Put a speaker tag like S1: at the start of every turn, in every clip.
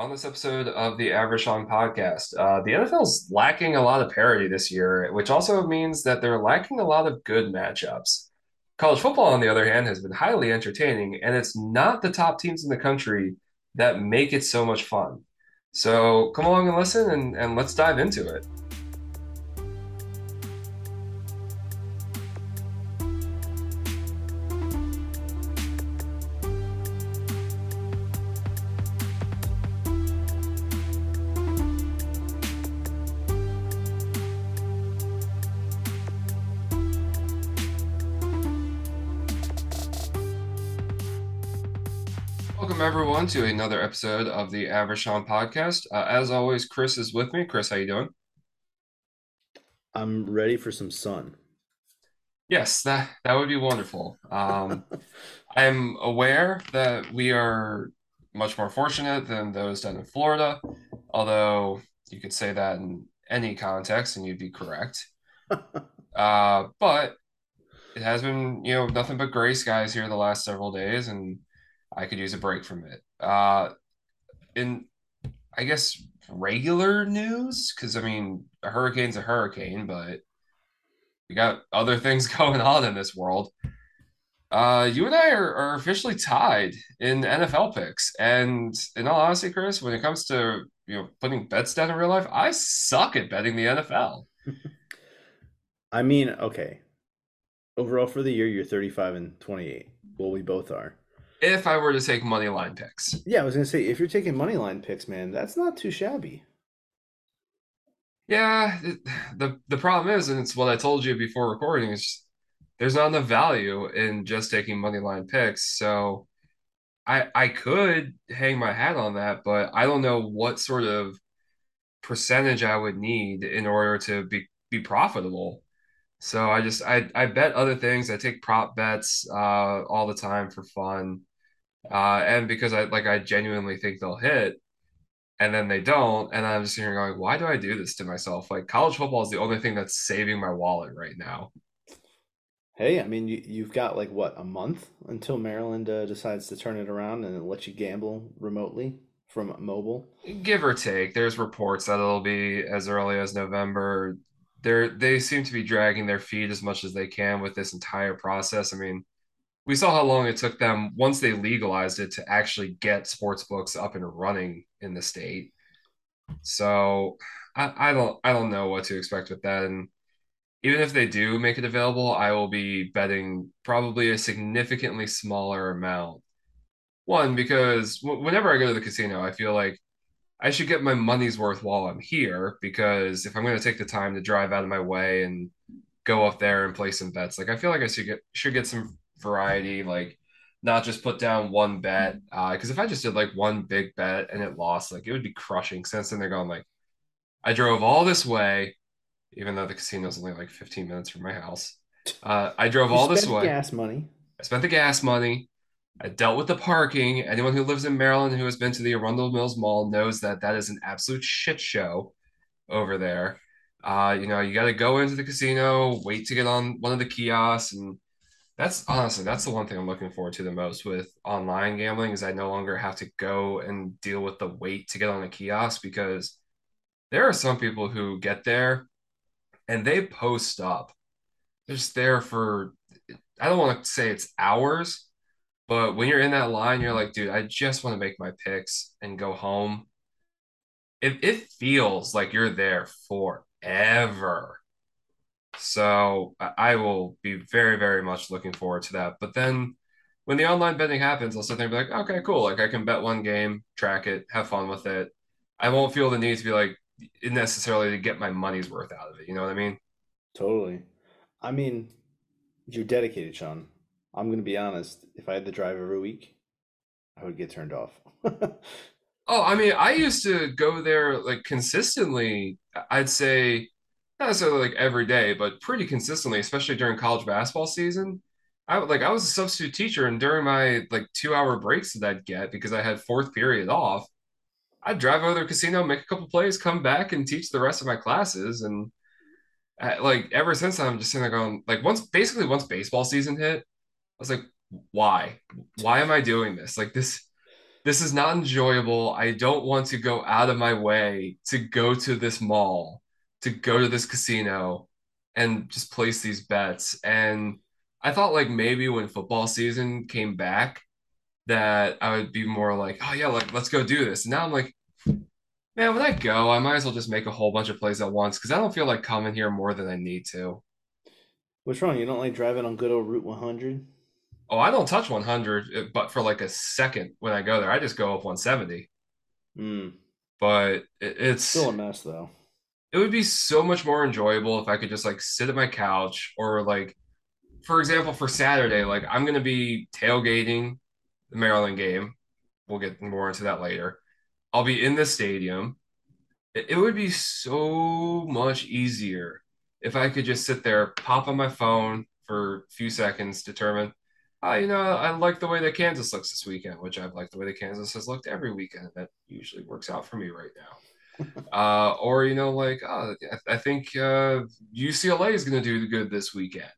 S1: On this episode of the Average podcast, uh, the NFL's lacking a lot of parity this year, which also means that they're lacking a lot of good matchups. College football, on the other hand, has been highly entertaining, and it's not the top teams in the country that make it so much fun. So come along and listen, and, and let's dive into it. To another episode of the Average Sean podcast. Uh, as always, Chris is with me. Chris, how you doing?
S2: I'm ready for some sun.
S1: Yes, that that would be wonderful. Um, I'm aware that we are much more fortunate than those down in Florida, although you could say that in any context and you'd be correct. Uh, but it has been, you know, nothing but gray skies here the last several days, and I could use a break from it. Uh, in, I guess, regular news, because I mean, a hurricane's a hurricane, but we got other things going on in this world. Uh, you and I are, are officially tied in NFL picks, and in all honesty, Chris, when it comes to you know putting bets down in real life, I suck at betting the NFL.
S2: I mean, okay. Overall for the year, you're 35 and 28. Well, we both are.
S1: If I were to take money line picks,
S2: Yeah, I was gonna say if you're taking money line picks, man, that's not too shabby.
S1: yeah, it, the the problem is, and it's what I told you before recording, is there's not enough value in just taking money line picks. So I I could hang my hat on that, but I don't know what sort of percentage I would need in order to be be profitable. So I just I I bet other things. I take prop bets uh all the time for fun. Uh and because I like I genuinely think they'll hit and then they don't and I'm just here going, why do I do this to myself? Like college football is the only thing that's saving my wallet right now.
S2: Hey, I mean, you, you've got like what, a month until Maryland uh, decides to turn it around and let you gamble remotely from mobile.
S1: Give or take, there's reports that it'll be as early as November. They're they seem to be dragging their feet as much as they can with this entire process. I mean, we saw how long it took them once they legalized it to actually get sports books up and running in the state. So I, I don't I don't know what to expect with that. And even if they do make it available, I will be betting probably a significantly smaller amount. One, because w- whenever I go to the casino, I feel like I should get my money's worth while I'm here. Because if I'm going to take the time to drive out of my way and go up there and play some bets, like I feel like I should get should get some variety, like not just put down one bet. Uh, because if I just did like one big bet and it lost, like it would be crushing. Since then they're going like I drove all this way even though the casino casino's only like 15 minutes from my house. Uh, I drove
S2: You
S1: all this way.
S2: gas money.
S1: I spent the gas money. I dealt with the parking. Anyone who lives in Maryland who has been to the Arundel Mills Mall knows that that is an absolute shit show over there. Uh, you know, you got to go into the casino, wait to get on one of the kiosks, and that's honestly that's the one thing I'm looking forward to the most with online gambling is I no longer have to go and deal with the wait to get on a kiosk because there are some people who get there and they post up. They're just there for, I don't want to say it's hours, but when you're in that line, you're like, dude, I just want to make my picks and go home. It, it feels like you're there forever. So I will be very, very much looking forward to that. But then when the online betting happens, I'll sit there and be like, okay, cool. Like I can bet one game, track it, have fun with it. I won't feel the need to be like necessarily to get my money's worth out of it. You know what I mean?
S2: Totally. I mean, you're dedicated, Sean. I'm gonna be honest. If I had to drive every week, I would get turned off.
S1: Oh, I mean, I used to go there like consistently. I'd say not necessarily like every day, but pretty consistently, especially during college basketball season. I like I was a substitute teacher, and during my like two hour breaks that I'd get because I had fourth period off, I'd drive over to the casino, make a couple plays, come back, and teach the rest of my classes. And uh, like ever since then, I'm just sitting there going like once basically once baseball season hit, I was like, why? Why am I doing this? Like this this is not enjoyable. I don't want to go out of my way to go to this mall, to go to this casino and just place these bets. And I thought like maybe when football season came back that I would be more like, oh yeah, like let's go do this. And now I'm like, man, when I go, I might as well just make a whole bunch of plays at once because I don't feel like coming here more than I need to.
S2: What's wrong? You don't like driving on good old Route 100?
S1: Oh, I don't touch 100, uh, but for like a second when I go there, I just go up 170.
S2: Mm.
S1: But it, it's
S2: Still a mess though.
S1: It would be so much more enjoyable if I could just like sit at my couch or like, for example, for Saturday, like I'm gonna be tailgating the Maryland game. We'll get more into that later. I'll be in the stadium. It, it would be so much easier if I could just sit there, pop on my phone for a few seconds, determine, oh, you know, I like the way that Kansas looks this weekend, which I've liked the way that Kansas has looked every weekend. That usually works out for me right now. Uh, or you know, like oh, I, I think uh, UCLA is going to do good this weekend.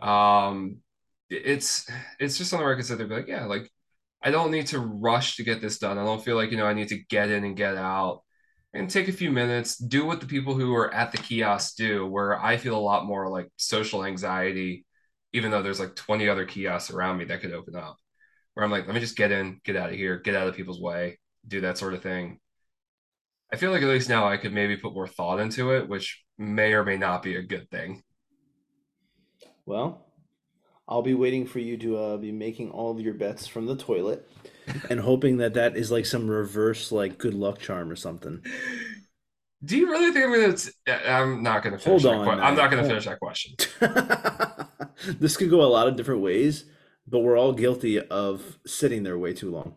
S1: Um, it's it's just I can sit there be like, yeah, like I don't need to rush to get this done. I don't feel like you know I need to get in and get out and take a few minutes, do what the people who are at the kiosk do, where I feel a lot more like social anxiety, even though there's like 20 other kiosks around me that could open up. Where I'm like, let me just get in, get out of here, get out of people's way, do that sort of thing. I feel like at least now I could maybe put more thought into it, which may or may not be a good thing.
S2: Well, I'll be waiting for you to uh, be making all of your bets from the toilet and hoping that that is like some reverse like good luck charm or something.
S1: Do you really think I'm gonna? T- I'm not gonna finish.
S2: Hold
S1: that
S2: on,
S1: que- I'm not gonna
S2: Hold-
S1: finish that question.
S2: this could go a lot of different ways, but we're all guilty of sitting there way too long.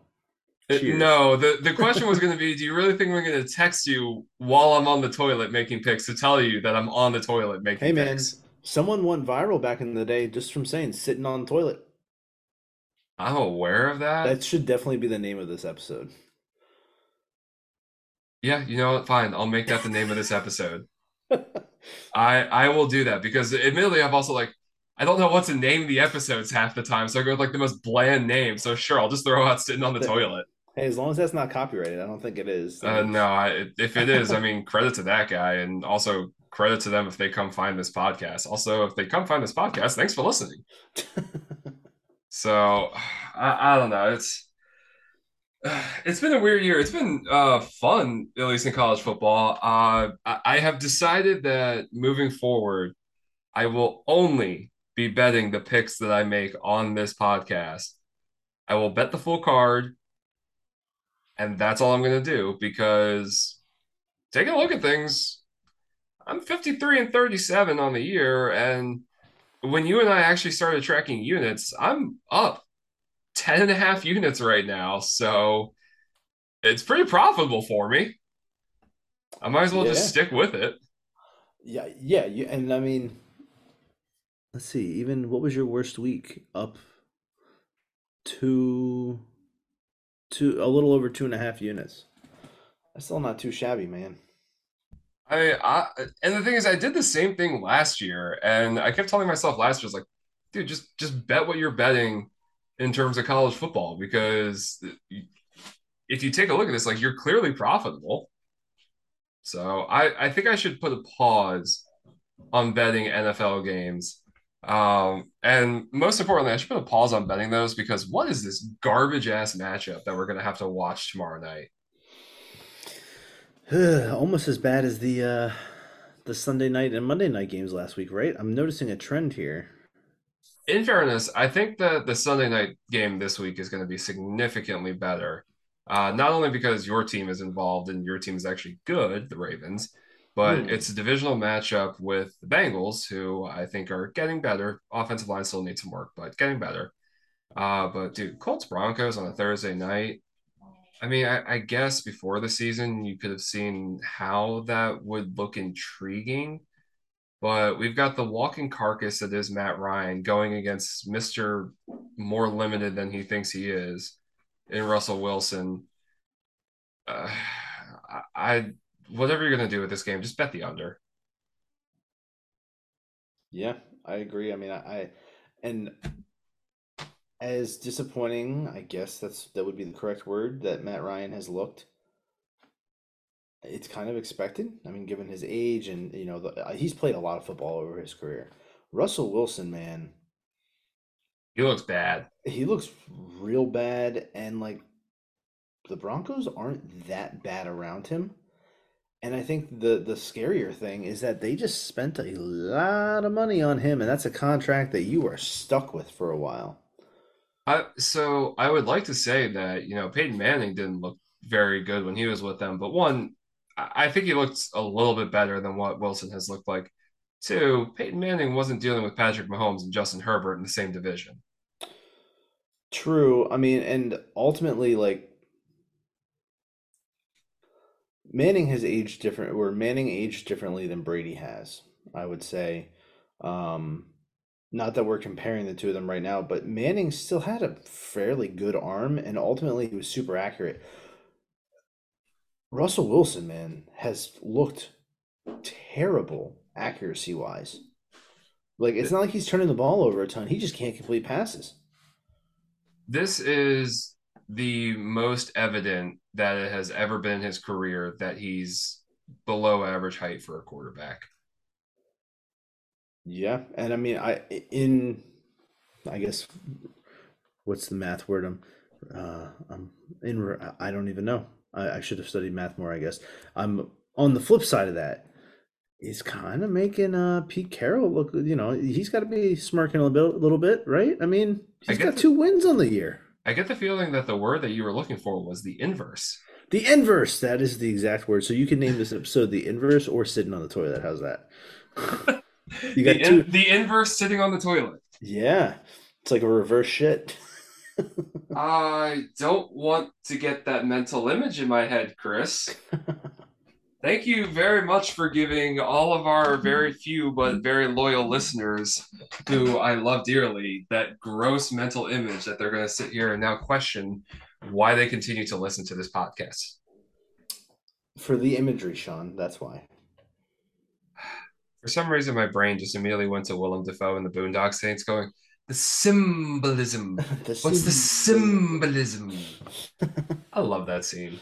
S2: Cheers.
S1: No, the, the question was going to be Do you really think I'm going to text you while I'm on the toilet making picks to tell you that I'm on the toilet making picks?
S2: Hey man,
S1: picks?
S2: someone went viral back in the day just from saying sitting on the toilet.
S1: I'm aware of that.
S2: That should definitely be the name of this episode.
S1: Yeah, you know what? Fine. I'll make that the name of this episode. I I will do that because admittedly, I've also like, I don't know what to name the episodes half the time. So I go with like the most bland name. So sure, I'll just throw out sitting on the
S2: The-
S1: toilet.
S2: Hey, as long as that's not copyrighted, I don't think it is.
S1: Uh, no, I, if it is, I mean, credit to that guy, and also credit to them if they come find this podcast. Also, if they come find this podcast, thanks for listening. So, I, I don't know. It's it's been a weird year. It's been uh, fun, at least in college football. Uh, I, I have decided that moving forward, I will only be betting the picks that I make on this podcast. I will bet the full card, and that's all I'm going to do because taking a look at things, I'm 53 and 37 on the year. And when you and I actually started tracking units, I'm up 10 and a half units right now. So it's pretty profitable for me. I might as well
S2: Yeah.
S1: just stick with it.
S2: yeah, yeah, you, and I mean, let's see. Even what was your worst week? Up two, two, a little over two and a half units. That's still not too shabby, man.
S1: I, I and the thing is, I did the same thing last year, and I kept telling myself last year, I like, dude, just just bet what you're betting in terms of college football because if you take a look at this, like you're clearly profitable. So I I think I should put a pause on betting NFL games. Um, and most importantly, I should put a pause on betting those because what is this garbage ass matchup that we're gonna have to watch tomorrow night?
S2: Almost as bad as the uh the Sunday night and Monday night games last week, right? I'm noticing a trend here.
S1: in fairness, I think that the Sunday night game this week is going to be significantly better. Uh, not only because your team is involved and your team is actually good, the Ravens, but
S2: Hmm.
S1: it's a divisional matchup with the Bengals, who I think are getting better. Offensive line still needs some work, but getting better. Uh, but dude, Colts Broncos on a Thursday night. I mean, I, I guess before the season, you could have seen how that would look intriguing. But we've got the walking carcass that is Matt Ryan going against Mr. more limited than he thinks he is in Russell Wilson. Uh, I whatever you're gonna do with this game, just bet the under.
S2: Yeah, I agree. I mean, I, I and as disappointing, I guess that's that would be the correct word, that Matt Ryan has looked. It's kind of expected. I mean, given his age and you know, the, uh, he's played a lot of football over his career. Russell Wilson, man,
S1: He looks bad.
S2: he looks real bad, and like the Broncos aren't that bad around him. And I think the the scarier thing is that they just spent a lot of money on him, and that's a contract that you are stuck with for a while.
S1: I so I would like to say that, you know, Peyton Manning didn't look very good when he was with them, but one, I think he looked a little bit better than what Wilson has looked like. Two, Peyton Manning wasn't dealing with Patrick Mahomes and Justin Herbert in the same division.
S2: True. I mean, and ultimately, like Manning has aged different, or Manning aged differently than Brady has, I would say. Um, not that we're comparing the two of them right now, but Manning still had a fairly good arm, and ultimately he was super accurate. Russell Wilson, man, has looked terrible accuracy wise. Like it's not like he's turning the ball over a ton. He just can't complete passes.
S1: This is the most evident that it has ever been his career that he's below average height for a quarterback.
S2: Yeah, and I mean, I in I guess what's the math word? I'm uh, I'm in. I don't even know. I, I should have studied math more. I guess I'm on the flip side of that. He's kind of making uh Pete Carroll look. You know, he's got to be smirking a little bit, little bit, right? I mean,
S1: I
S2: he's
S1: get
S2: got two wins on the year.
S1: I get the feeling that the word that you were looking for was the inverse.
S2: The inverse. That is the exact word. So you can name this episode the inverse or sitting on the toilet. How's that? You
S1: The
S2: got two.
S1: the inverse sitting on the toilet.
S2: Yeah, it's like a reverse shit.
S1: I don't want to get that mental image in my head, Chris. Thank you very much for giving all of our very few but very loyal listeners, who I love dearly, that gross mental image that they're going to sit here and now question why they continue to listen to this podcast.
S2: For the imagery, Sean. That's why.
S1: For some reason, my brain just immediately went to Willem Dafoe and the Boondock Saints going, the symbolism.
S2: The
S1: What's the symbolism? I love that scene.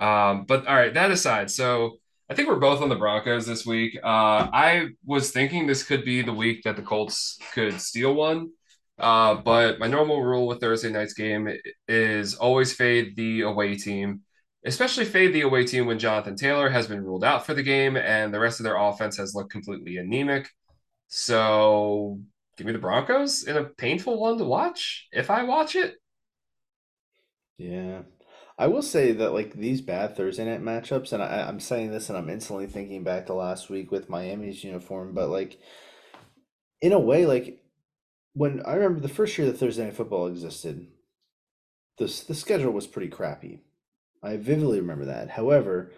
S1: Um, but all right, that aside, so I think we're both on the Broncos this week. Uh, I was thinking this could be the week that the Colts could steal one. Uh, but my normal rule with Thursday night's game is always fade the away team, especially fade the away team when Jonathan Taylor has been ruled out for the game and the rest of their offense has looked completely anemic. So give me the Broncos in a painful one to watch if I watch it.
S2: Yeah. I will say that like these bad Thursday night matchups, and I, I'm saying this and I'm instantly thinking back to last week with Miami's uniform, but like in a way, like when I remember the first year that Thursday night football existed, this the schedule was pretty crappy. I vividly remember that. However,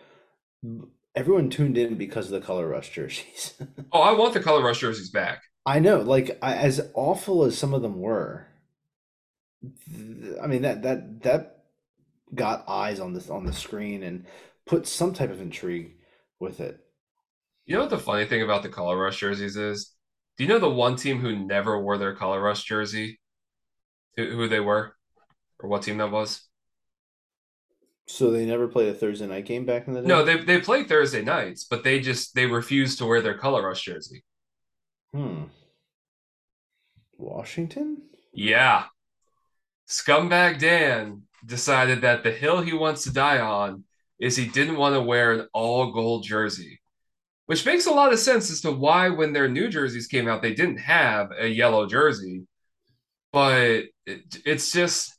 S2: everyone tuned in because of the color rush jerseys.
S1: Oh, I want the color rush jerseys back.
S2: I know, like I, as awful as some of them were, th- I mean that that that got eyes on this on the screen and put some type of intrigue with it.
S1: You know what the funny thing about the color rush jerseys is? Do you know the one team who never wore their color rush jersey? Who, who they were, or what team that was?
S2: So they never played a Thursday night game back in the day.
S1: No, they they play Thursday nights, but they just they refused to wear their color rush jersey.
S2: Hmm. Washington?
S1: Yeah, Scumbag Dan decided that the hill he wants to die on is he didn't want to wear an all gold jersey, which makes a lot of sense as to why when their new jerseys came out they didn't have a yellow jersey. But it, it's just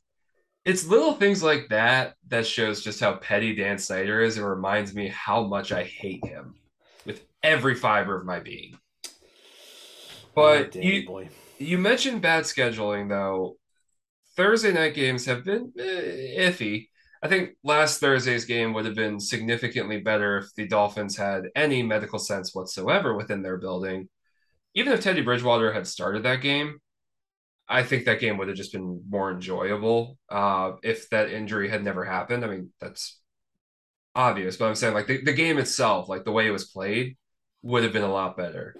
S1: it's little things like that that shows just how petty Dan Snyder is. It reminds me how much I hate him with every fiber of my being. But
S2: Danny
S1: you
S2: boy.
S1: you mentioned bad scheduling though. Thursday night games have been eh, iffy. I think last Thursday's game would have been significantly better if the Dolphins had any medical sense whatsoever within their building. Even if Teddy Bridgewater had started that game, I think that game would have just been more enjoyable uh, if that injury had never happened. I mean, that's obvious, but I'm saying like the, the game itself, like the way it was played, would have been a lot better.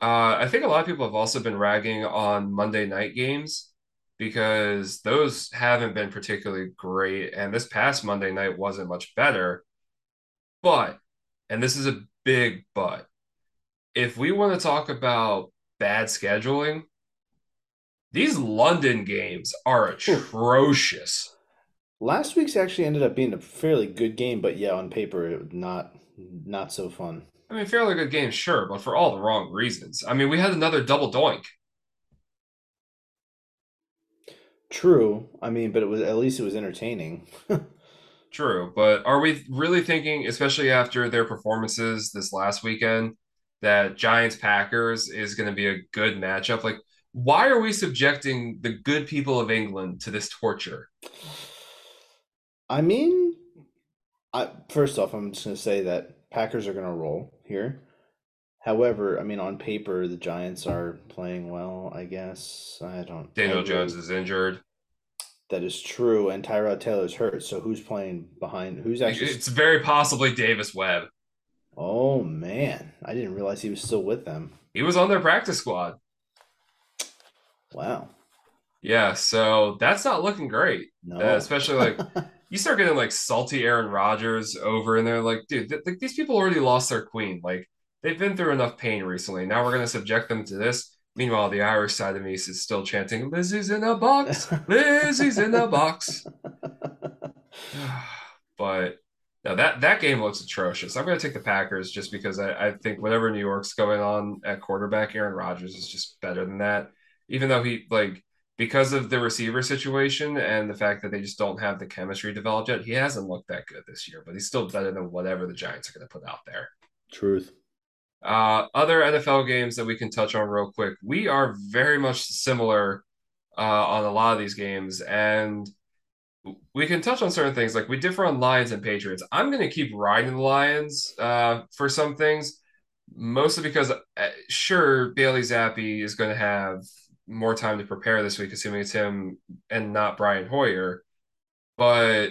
S1: Uh, I think a lot of people have also been ragging on Monday night games because those haven't been particularly great. And this past Monday night wasn't much better. But, and this is a big but, if we want to talk about bad scheduling, these London games are hmm. atrocious.
S2: Last week's actually ended up being a fairly good game, but yeah, on paper, it not not so fun.
S1: I mean, fairly good game, sure, but for all the wrong reasons. I mean, we had another double doink.
S2: True. I mean, but it was at least it was entertaining.
S1: True, but are we really thinking, especially after their performances this last weekend, that Giants Packers is going to be a good matchup? Like, why are we subjecting the good people of England to this torture?
S2: I mean, I first off, I'm just going to say that Packers are going to roll here. However, I mean, on paper, the Giants are playing well, I guess. I don't.
S1: Daniel
S2: really,
S1: Jones is injured.
S2: that is true, and Tyrod Taylor's hurt. So who's playing behind? Who's actually?
S1: It's very possibly Davis Webb.
S2: Oh man, I didn't realize he was still with them.
S1: He was on their practice squad.
S2: Wow.
S1: Yeah, so that's not looking great. Uh,
S2: No.
S1: especially like you start getting like salty Aaron Rodgers over and they're Like, dude, th- like these people already lost their queen. Like, they've been through enough pain recently. Now we're gonna subject them to this. Meanwhile, the Irish side of me is still chanting, "Lizzie's in a box, Lizzie's in a box." But no, that that game looks atrocious. I'm gonna take the Packers just because I, I think whatever New York's going on at quarterback, Aaron Rodgers is just better than that. Even though he like because of the receiver situation and the fact that they just don't have the chemistry developed yet, he hasn't looked that good this year, but he's still better than whatever the Giants are going to put out there.
S2: Truth.
S1: Uh, other NFL games that we can touch on real quick. We are very much similar uh, on a lot of these games, and we can touch on certain things. Like we differ on Lions and Patriots. I'm going to keep riding the Lions uh, for some things, mostly because uh, sure Bailey Zappe is going to have more time to prepare this week, assuming it's him and not Brian Hoyer. But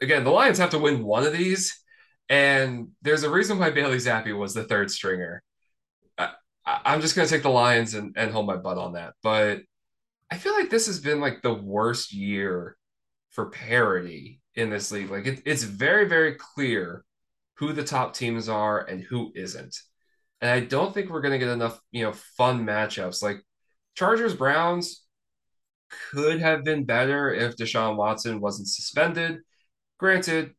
S1: again, the Lions have to win one of these, and there's a reason why Bailey Zappe was the third stringer. I, am just going to take the Lions and, and hold my butt on that. But I feel like this has been like the worst year for parity in this league. Like it, it's very, very clear who the top teams are and who isn't. And I don't think we're going to get enough, you know, fun matchups. Like Chargers Browns could have been better if Deshaun Watson wasn't suspended. Granted,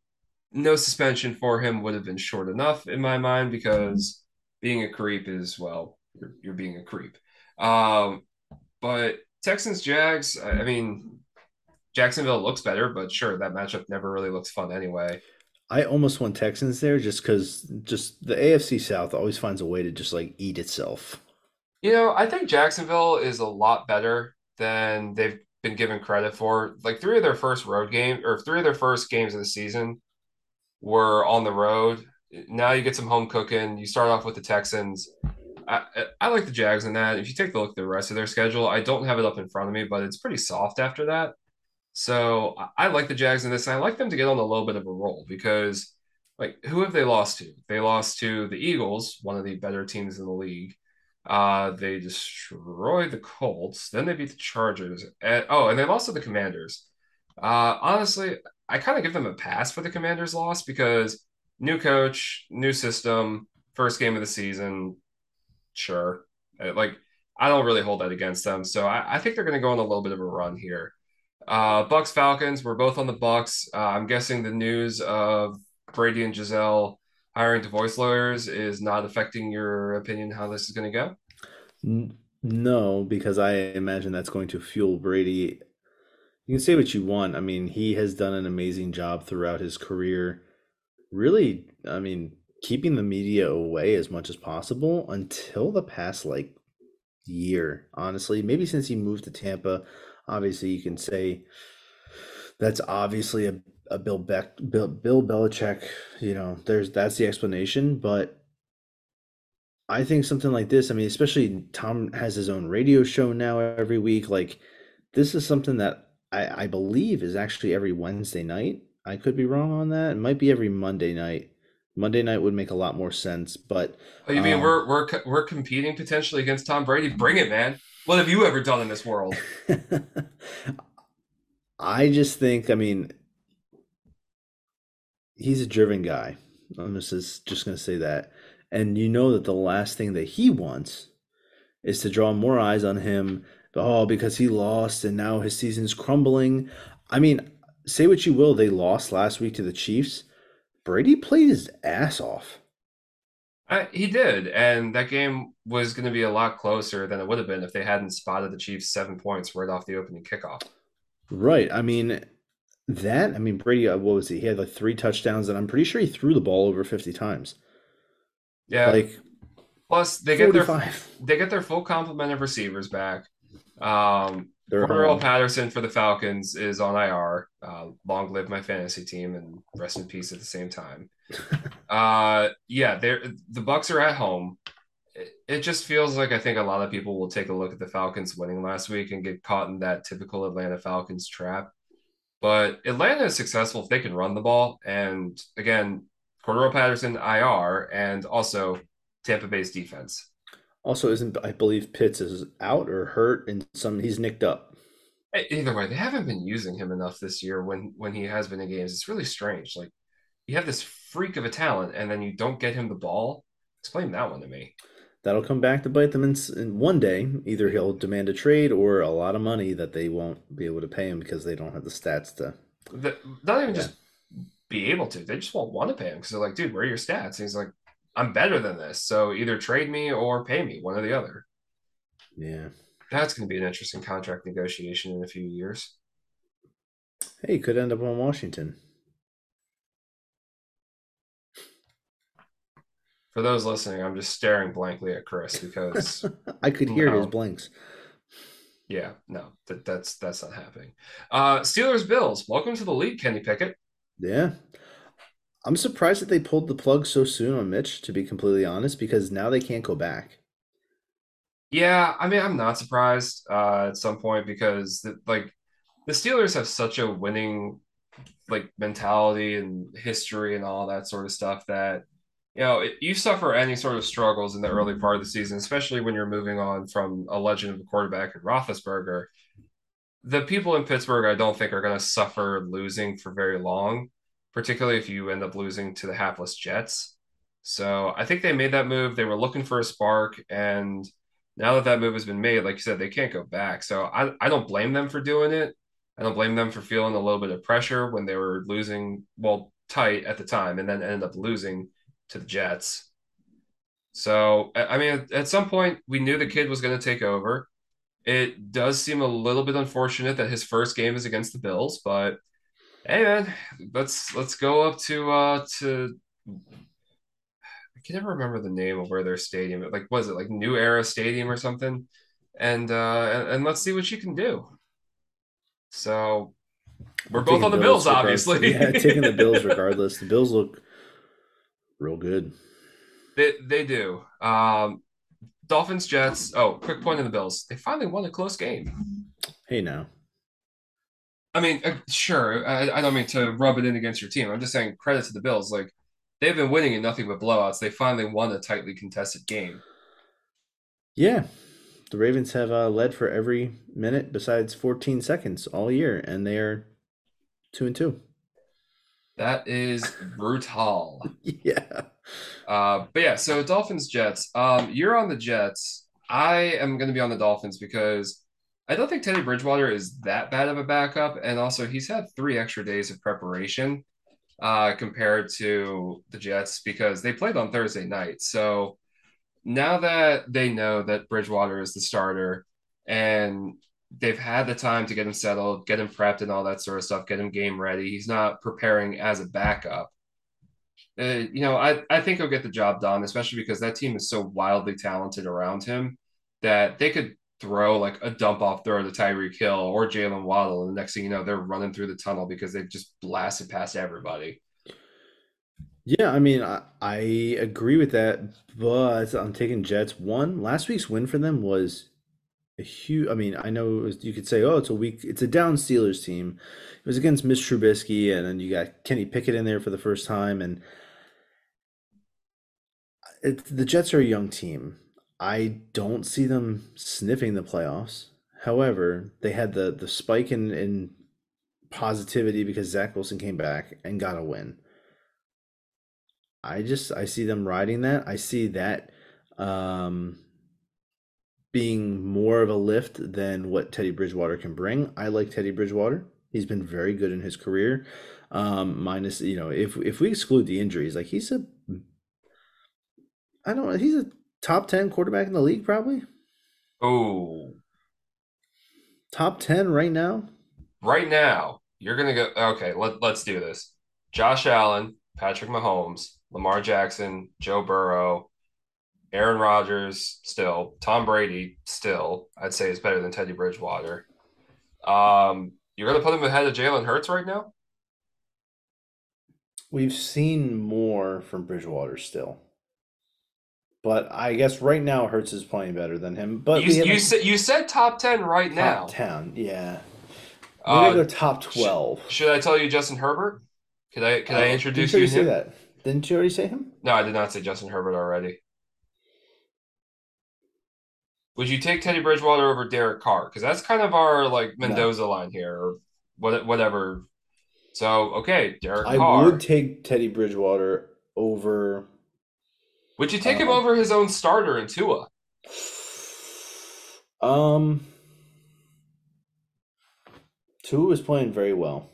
S1: no suspension for him would have been short enough in my mind because being a creep is well, you're, you're being a creep. Um, but Texans Jags, I, I mean, Jacksonville looks better, but sure, that matchup never really looks fun anyway.
S2: I almost won Texans there just because just the AFC South always finds a way to just like eat itself.
S1: You know, I think Jacksonville is a lot better than they've been given credit for. Like three of their first road game or three of their first games of the season were on the road. Now you get some home cooking. You start off with the Texans. I, I like the Jags in that. If you take a look at the rest of their schedule, I don't have it up in front of me, but it's pretty soft after that. So I, like the Jags in this. And I like them to get on a little bit of a roll because, like, who have they lost to? They lost to the Eagles, one of the better teams in the league. Uh, they destroyed the Colts. Then they beat the Chargers. And, oh, and they lost to the Commanders. Uh, honestly, I kind of give them a pass for the Commanders' loss because new coach, new system, first game of the season. Sure, Uh, like I don't really hold that against them, so I, I think they're going to go on a little bit of a run here. Uh, Bucks Falcons. We're both on the Bucks. Uh, I'm guessing the news of Brady and Gisele hiring divorce lawyers is not affecting your opinion how this is going to go.
S2: No, because I imagine that's going to fuel Brady. You can say what you want. I mean, he has done an amazing job throughout his career. Really, I mean, keeping the media away as much as possible until the past like year, honestly. Maybe since he moved to Tampa, obviously you can say that's obviously a, a Bill Beck Bill, Bill Belichick, you know, there's that's the explanation, but I think something like this, I mean, especially Tom has his own radio show now every week. Like, this is something that I, I believe is actually every Wednesday night. I could be wrong on that. It might be every Monday night. Monday night would make a lot more sense, but
S1: Oh, you mean
S2: um,
S1: we're we're we're competing potentially against Tom Brady? Bring it, man. What have you ever done in this world?
S2: I just think, I mean, he's a driven guy. I'm just just gonna say that, and you know that the last thing that he wants is to draw more eyes on him. Oh, because he lost and now his season's crumbling. I mean, say what you will, they lost last week to the Chiefs. Brady played his ass off.
S1: I, he did, and that game was going to be a lot closer than it would have been if they hadn't spotted the Chiefs seven points right off the opening kickoff.
S2: Right. I mean, that. I mean, Brady. Uh, what was he? He had like three touchdowns, and I'm pretty sure he threw the ball over 50 times.
S1: Yeah. Like, plus they 45. get their they get their full complement of receivers back. Um, Cordarrelle Patterson for the Falcons is on IR. Uh, long live my fantasy team and rest in peace at the same time. uh, yeah, they're the Bucks are at home. It, it just feels like I think a lot of people will take a look at the Falcons winning last week and get caught in that typical Atlanta Falcons trap. But Atlanta is successful if they can run the ball. And again, Cordarrelle Patterson IR and also Tampa Bay's defense.
S2: Also, isn't I believe Pitts is out or hurt, and some he's nicked up.
S1: Either way, they haven't been using him enough this year. When when he has been in games, it's really strange. Like you have this freak of a talent, and then you don't get him the ball. Explain that one to me.
S2: That'll come back to bite them in, in one day. Either he'll demand a trade or a lot of money that they won't be able to pay him because they don't have the stats to.
S1: The, not even yeah. just be able to. They just won't want to pay him because they're like, dude, where are your stats? And he's like, I'm better than this. So either trade me or pay me, one or the other.
S2: Yeah.
S1: That's going to be an interesting contract negotiation in a few years.
S2: Hey, could end up on Washington.
S1: For those listening, I'm just staring blankly at Chris because
S2: I could hear his blinks.
S1: Yeah, no, that, that's that's not happening. Uh Steelers Bills, welcome to the league, Kenny Pickett.
S2: Yeah, I'm surprised that they pulled the plug so soon on Mitch, to be completely honest, because now they can't go back.
S1: Yeah, I mean, I'm not surprised uh, at some point because the, like the Steelers have such a winning like mentality and history and all that sort of stuff that you know it, you suffer any sort of struggles in the early part of the season, especially when you're moving on from a legend of a quarterback in Roethlisberger. The people in Pittsburgh, I don't think, are going to suffer losing for very long particularly if you end up losing to the hapless Jets. So I think they made that move. They were looking for a spark, and now that that move has been made, like you said, they can't go back. So I, I don't blame them for doing it. I don't blame them for feeling a little bit of pressure when they were losing, well, tight at the time, and then ended up losing to the Jets. So I mean, at some point, we knew the kid was going to take over. It does seem a little bit unfortunate that his first game is against the Bills, but hey man, let's let's go up to uh to I can never remember the name of where their stadium like was it like New Era Stadium or something, and uh and, and let's see what you can do. So we're both on the Bills, Bills obviously.
S2: yeah, taking the Bills regardless. The Bills look real good.
S1: They they do. Um, Dolphins Jets. Oh, quick point on the Bills. They finally won a close game.
S2: Hey now.
S1: I mean, uh, sure. I, I, don't mean to rub it in against your team. I'm just saying credit to the Bills. Like they've been winning in nothing but blowouts. They finally won a tightly contested game.
S2: Yeah, the Ravens have uh, led for every minute besides 14 seconds all year, and they are two and two.
S1: That is brutal.
S2: yeah.
S1: Uh, but yeah, so Dolphins Jets. Um, you're on the Jets. I am going to be on the Dolphins because I don't think Teddy Bridgewater is that bad of a backup, and also he's had three extra days of preparation uh, compared to the Jets because they played on Thursday night. So now that they know that Bridgewater is the starter and they've had the time to get him settled, get him prepped, and all that sort of stuff, get him game ready. He's not preparing as a backup. Uh, you know, I, I think he'll get the job done, especially because that team is so wildly talented around him that they could throw like a dump off throw to Tyreek Hill or Jaylen Waddle, and the next thing you know, they're running through the tunnel because they've just blasted past everybody.
S2: Yeah, I mean, I, I agree with that, but I'm taking Jets. One last week's win for them was a huge. I mean, I know was, you could say, oh, it's a week, it's a down Steelers team. It was against Mitch Trubisky, and then you got Kenny Pickett in there for the first time, and it, the Jets are a young team. I don't see them sniffing the playoffs. However, they had the the spike in in positivity because Zach Wilson came back and got a win. I just I see them riding that. I see that um, being more of a lift than what Teddy Bridgewater can bring. I like Teddy Bridgewater. He's been very good in his career. Um, minus, you know, if if we exclude the injuries, like he's a, I don't know, he's a top ten quarterback in the league, probably
S1: Oh,
S2: top ten right now.
S1: right now, you're gonna go. Okay, let, let's do this. Josh Allen, Patrick Mahomes, Lamar Jackson, Joe Burrow, Aaron Rodgers, still. Tom Brady, still. I'd say is better than Teddy Bridgewater. Um, you're gonna put him ahead of Jalen Hurts right now?
S2: We've seen more from Bridgewater still, but I guess right now Hurts is playing better than him. But
S1: You you said you said top ten right now.
S2: top ten, yeah. Maybe I
S1: Uh,
S2: go top twelve.
S1: should I tell you Justin Herbert? Could I could I
S2: Uh,
S1: introduce
S2: didn't
S1: you
S2: you
S1: to
S2: say
S1: him?
S2: that? Didn't you already say him?
S1: No, I did not say Justin Herbert already. Would you take Teddy Bridgewater over Derek Carr? Because that's kind of our like
S2: No.
S1: Mendoza line here, or what, whatever. So okay, Derek
S2: I
S1: Carr.
S2: would take Teddy Bridgewater over.
S1: Would you take him
S2: Um,
S1: over his own starter in Tua?
S2: Um, Tua is playing very well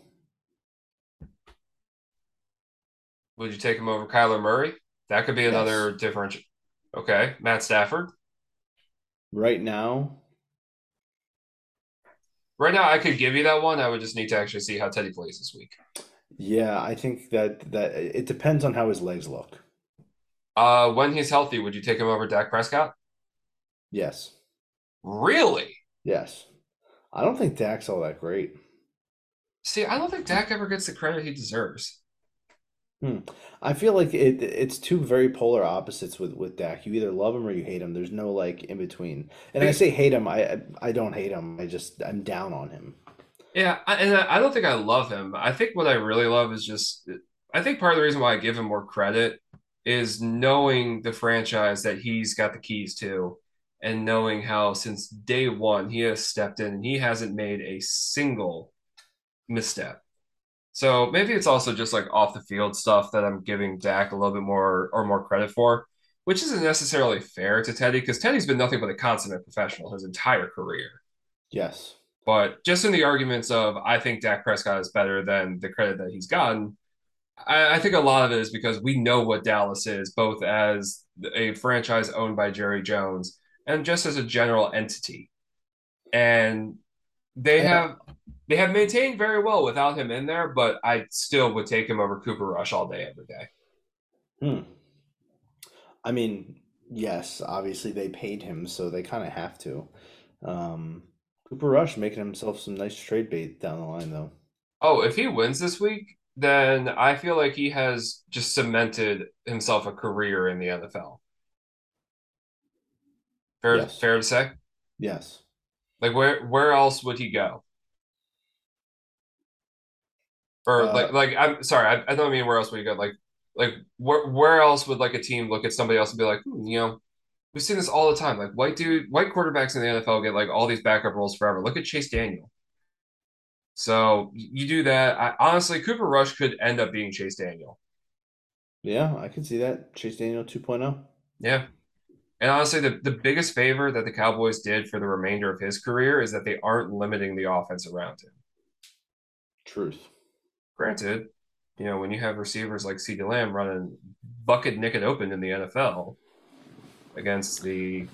S1: Would you take him over Kyler Murray? That could be
S2: Yes.
S1: another different. Okay, Matt Stafford.
S2: right now.
S1: Right now, I could give you that one. I would just need to actually see how Teddy plays this week.
S2: Yeah, I think that that it depends on how his legs look.
S1: Uh, when he's healthy, would you take him over Dak Prescott?
S2: Yes,
S1: Really?
S2: yes. I don't think Dak's all that great.
S1: See, I don't think Dak ever gets the credit he deserves.
S2: Hmm. I feel like it it's two very polar opposites with with Dak. You either love him or you hate him. There's no like in between. And I say hate him. I I don't hate him. I just I'm down on him.
S1: Yeah, I- and I don't think I love him. I think what I really love is just, I think part of the reason why I give him more credit is knowing the franchise that he's got the keys to and knowing how since day one he has stepped in and he hasn't made a single misstep. So maybe it's also just like off the field stuff that I'm giving Dak a little bit more or more credit for, which isn't necessarily fair to Teddy because Teddy's been nothing but a consummate professional his entire career.
S2: Yes.
S1: But just in the arguments of I think Dak Prescott is better than the credit that he's gotten, I, I think a lot of it is because we know what Dallas is, both as a franchise owned by Jerry Jones and just as a general entity. And they have they have maintained very well without him in there, but I still would take him over Cooper Rush all day, every day.
S2: Hmm. I mean, yes, obviously they paid him, so they kind of have to. Um, Cooper Rush making himself some nice trade bait down the line, though.
S1: Oh, if he wins this week, then I feel like he has just cemented himself a career in the NFL. Fair,
S2: Yes.
S1: fair to say.
S2: Yes.
S1: Like where where else would he go? Or
S2: Uh,
S1: like like I'm sorry, I, I don't mean where else would he go. Like like where where else would like a team look at somebody else and be like, hmm, you know, we've seen this all the time. Like white dude, white quarterbacks in the NFL get like all these backup roles forever. Look at Chase Daniel. So you do that. I, honestly, Cooper Rush could end up being Chase Daniel.
S2: Yeah, I can see that. Chase Daniel oh. 2.0.
S1: Yeah. And honestly, the, the biggest favor that the Cowboys did for the remainder of his career is that they aren't limiting the offense around him.
S2: Truth.
S1: Granted, you know, when you have receivers like CeeDee Lamb running bucket naked open in the NFL against the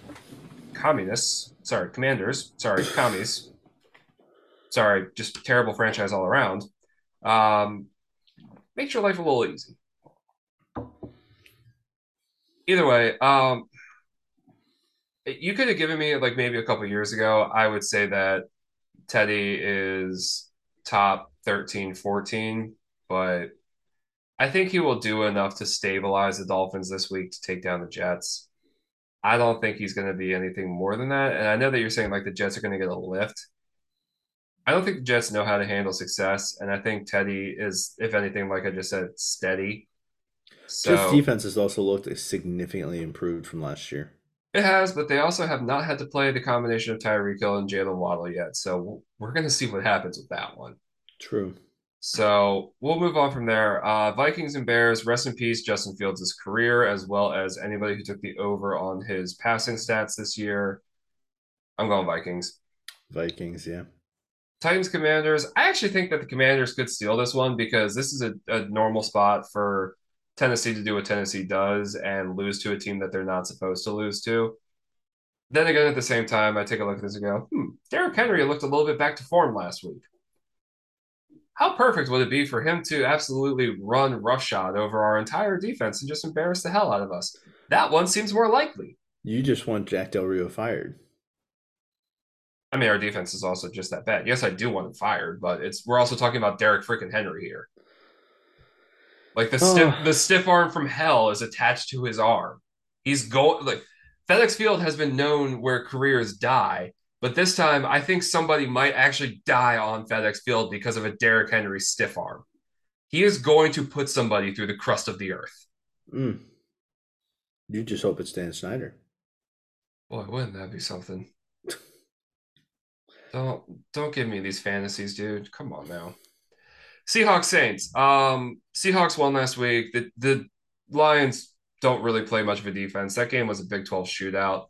S1: communists, sorry, commanders, sorry, commies, sorry, just terrible franchise all around, um, makes your life a little easy. Either way, um, you could have given me like maybe a couple years ago, I would say that Teddy is top 13, 14, but I think he will do enough to stabilize the Dolphins this week to take down the Jets. I don't think he's going to be anything more than that. And I know that you're saying like the Jets are going to get a lift. I don't think the Jets know how to handle success. And I think Teddy is, if anything, like I just said, steady.
S2: Jets defense has also looked significantly improved from last year.
S1: It has, but they also have not had to play the combination of Tyreek Hill and Jaylen Waddle yet. So we're going to see what happens with that one.
S2: True.
S1: So we'll move on from there. Uh, Vikings and Bears, rest in peace, Justin Fields' career, as well as anybody who took the over on his passing stats this year. I'm going Vikings.
S2: Vikings, yeah.
S1: Titans Commanders. I actually think that the Commanders could steal this one because this is a, a normal spot for Tennessee to do what Tennessee does and lose to a team that they're not supposed to lose to. Then again, at the same time, I take a look at this and go, hmm, Derrick Henry looked a little bit back to form last week. How perfect would it be for him to absolutely run roughshod over our entire defense and just embarrass the hell out of us? That one seems more likely.
S2: You just want Jack Del Rio fired.
S1: I mean, our defense is also just that bad. Yes, I do want him fired, but it's we're also talking about Derrick freaking Henry here. Like the oh. stiff the stiff arm from hell is attached to his arm. He's going like FedEx Field has been known where careers die, but this time I think somebody might actually die on FedEx Field because of a Derrick Henry stiff arm. He is going to put somebody through the crust of the earth.
S2: Mm. You just hope it's Dan Snyder.
S1: Boy, wouldn't that be something? Don't don't give me these fantasies, dude. Come on now. Seahawks Saints. Um, Seahawks won last week. The the Lions don't really play much of a defense. That game was a Big 12 shootout.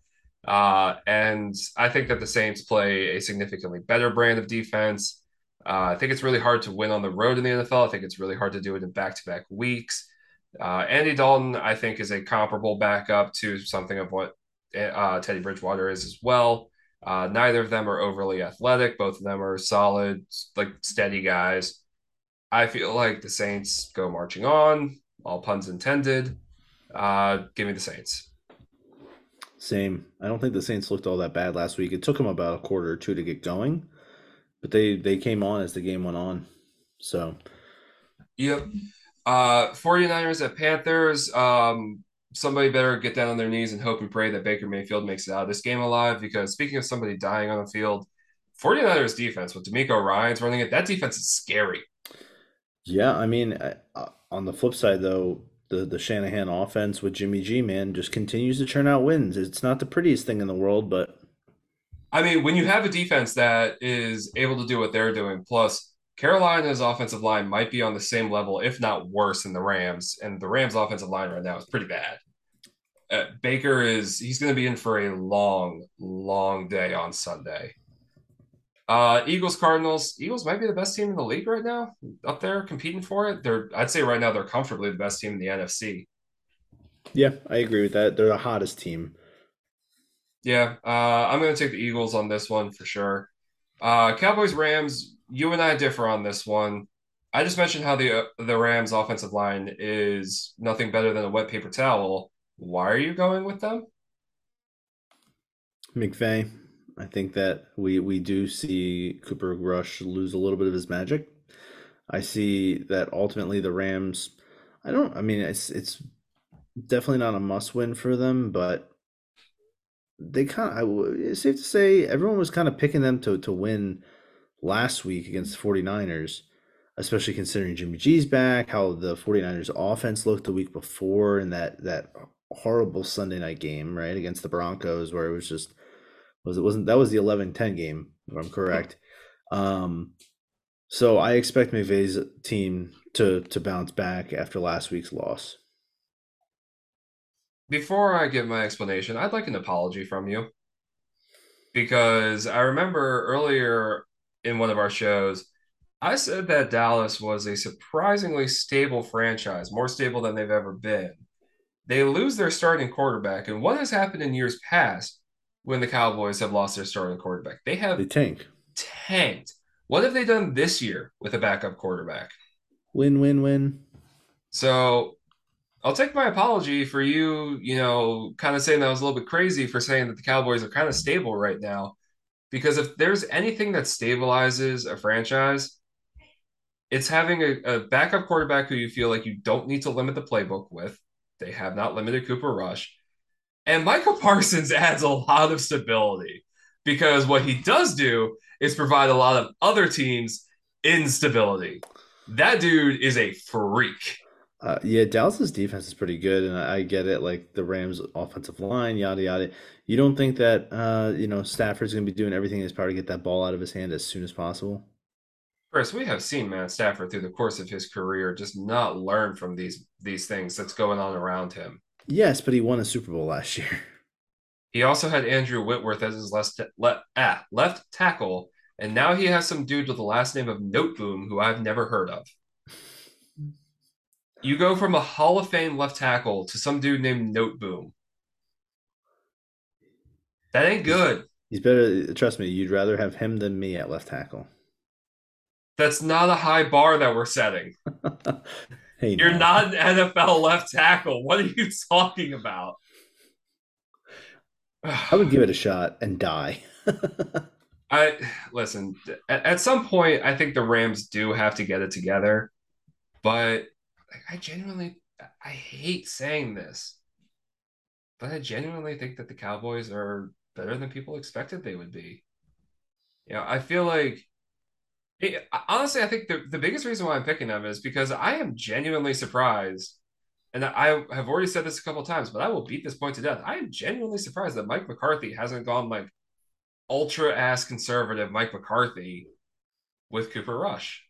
S1: Uh, and I think that the Saints play a significantly better brand of defense. Uh, I think it's really hard to win on the road in the NFL. I think it's really hard to do it in back to back weeks. Uh, Andy Dalton, I think, is a comparable backup to something of what uh, Teddy Bridgewater is as well. Uh, neither of them are overly athletic. Both of them are solid, like steady guys. I feel like the Saints go marching on, all puns intended. Uh, give me the Saints.
S2: Same. I don't think the Saints looked all that bad last week. It took them about a quarter or two to get going, but they they came on as the game went on. So,
S1: yep. Uh, 49ers at Panthers. Um, somebody better get down on their knees and hope and pray that Baker Mayfield makes it out of this game alive. Because speaking of somebody dying on the field, 49ers defense with DeMeco Ryans running it, that defense is scary.
S2: Yeah, I mean, uh, on the flip side though, the the Shanahan offense with Jimmy G man just continues to churn out wins. It's not the prettiest thing in the world, but
S1: I mean, when you have a defense that is able to do what they're doing, plus Carolina's offensive line might be on the same level, if not worse, than the Rams, and the Rams' offensive line right now is pretty bad. Uh, Baker is he's going to be in for a long, long day on Sunday. Uh, Eagles, Cardinals. Eagles might be the best team in the league right now, up there competing for it. They're, I'd say right now, they're comfortably the best team in the NFC.
S2: Yeah, I agree with that. They're the hottest team.
S1: Yeah, uh, I'm going to take the Eagles on this one for sure. Uh, Cowboys, Rams. You and I differ on this one. I just mentioned how the uh, the Rams' offensive line is nothing better than a wet paper towel. Why are you going with them?
S2: McVay. I think that we we do see Cooper Rush lose a little bit of his magic. I see that ultimately the Rams. I don't. I mean, it's it's definitely not a must win for them, but they kind of. It's safe to say everyone was kind of picking them to to win last week against the 49ers, especially considering Jimmy G's back, how the 49ers offense looked the week before, and that that horrible Sunday night game right against the Broncos where it was just was it wasn't that was the 11-10 game if i'm correct. Um so i expect McVay's team to to bounce back after last week's loss.
S1: Before i give my explanation i'd like an apology from you. Because i remember earlier in one of our shows i said that dallas was a surprisingly stable franchise more stable than they've ever been they lose their starting quarterback and what has happened in years past when the Cowboys have lost their starting quarterback. They have
S2: they tank.
S1: tanked. What have they done this year with a backup quarterback?
S2: Win, win, win.
S1: So I'll take my apology for you, you know, kind of saying that I was a little bit crazy for saying that the Cowboys are kind of stable right now. Because if there's anything that stabilizes a franchise, it's having a, a backup quarterback who you feel like you don't need to limit the playbook with. They have not limited Cooper Rush and Micah Parsons adds a lot of stability because what he does do is provide a lot of other teams instability. That dude is a freak.
S2: Uh, yeah, Dallas's defense is pretty good, and I, I get it. Like the Rams' offensive line, yada yada. You don't think that uh, you know Stafford's going to be doing everything in his power to get that ball out of his hand as soon as possible?
S1: Chris, we have seen Matt Stafford through the course of his career just not learn from these these things that's going on around him.
S2: Yes, but he won a Super Bowl last year.
S1: He also had Andrew Whitworth as his left, le, ah, left tackle, and now he has some dude with the last name of Noteboom who I've never heard of. You go from a Hall of Fame left tackle to some dude named Noteboom. That ain't good.
S2: He's better. Trust me, you'd rather have him than me at left tackle.
S1: That's not a high bar that we're setting.
S2: hey,
S1: You're
S2: now.
S1: not an NFL left tackle. What are you talking about?
S2: I would give it a shot and die.
S1: I listen. At, at some point, I think the Rams do have to get it together, but I genuinely, I hate saying this, but I genuinely think that the Cowboys are better than people expected they would be. You know, I feel like it, honestly, I think the, the biggest reason why I'm picking them is because I am genuinely surprised, and I have already said this a couple of times, but I will beat this point to death. I am genuinely surprised that Mike McCarthy hasn't gone like ultra ass conservative Mike McCarthy with Cooper Rush.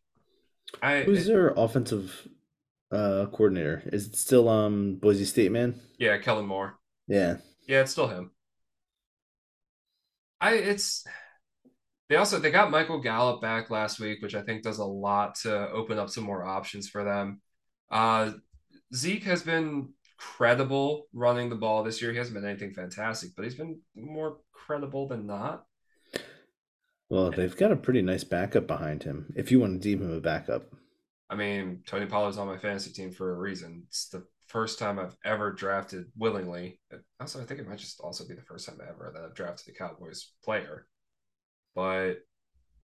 S1: I
S2: Who's their offensive uh coordinator? Is it still um Boise State man?
S1: yeah, Kellen Moore.
S2: Yeah.
S1: Yeah, it's still him. I it's they also they got Michael Gallup back last week, which I think does a lot to open up some more options for them. Uh Zeke has been credible running the ball this year. He hasn't been anything fantastic, but he's been more credible than not.
S2: Well, they've got a pretty nice backup behind him. If you want to deem him a backup.
S1: I mean, Tony Pollard's on my fantasy team for a reason. It's the first time I've ever drafted willingly. Also, I think it might just also be the first time ever that I've drafted a Cowboys player. But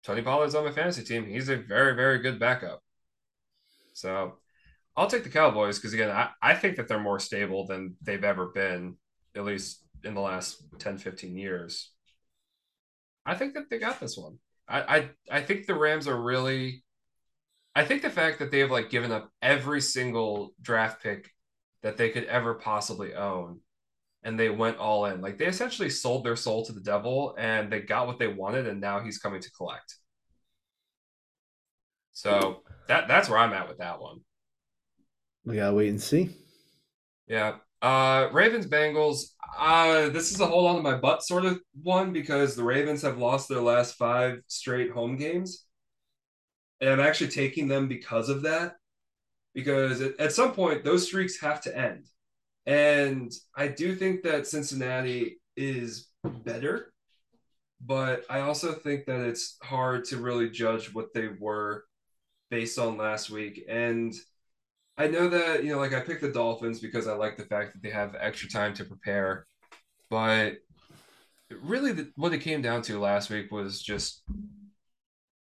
S1: Tony Pollard's on my fantasy team. He's a very, very good backup. So I'll take the Cowboys because, again, I, I think that they're more stable than they've ever been, at least in the last 10, 15 years. I think that they got this one. I, I, I think the Rams are really I think the fact that they've like given up every single draft pick that they could ever possibly own and they went all in. Like they essentially sold their soul to the devil and they got what they wanted and now he's coming to collect. So that that's where I'm at with that one.
S2: We gotta wait and see.
S1: Yeah. Uh Ravens Bengals. Uh this is a hold on to my butt sort of one because the Ravens have lost their last five straight home games. And I'm actually taking them because of that. Because at some point those streaks have to end. And I do think that Cincinnati is better, but I also think that it's hard to really judge what they were based on last week. And I know that, you know, like I picked the Dolphins because I like the fact that they have extra time to prepare. But really, the, what it came down to last week was just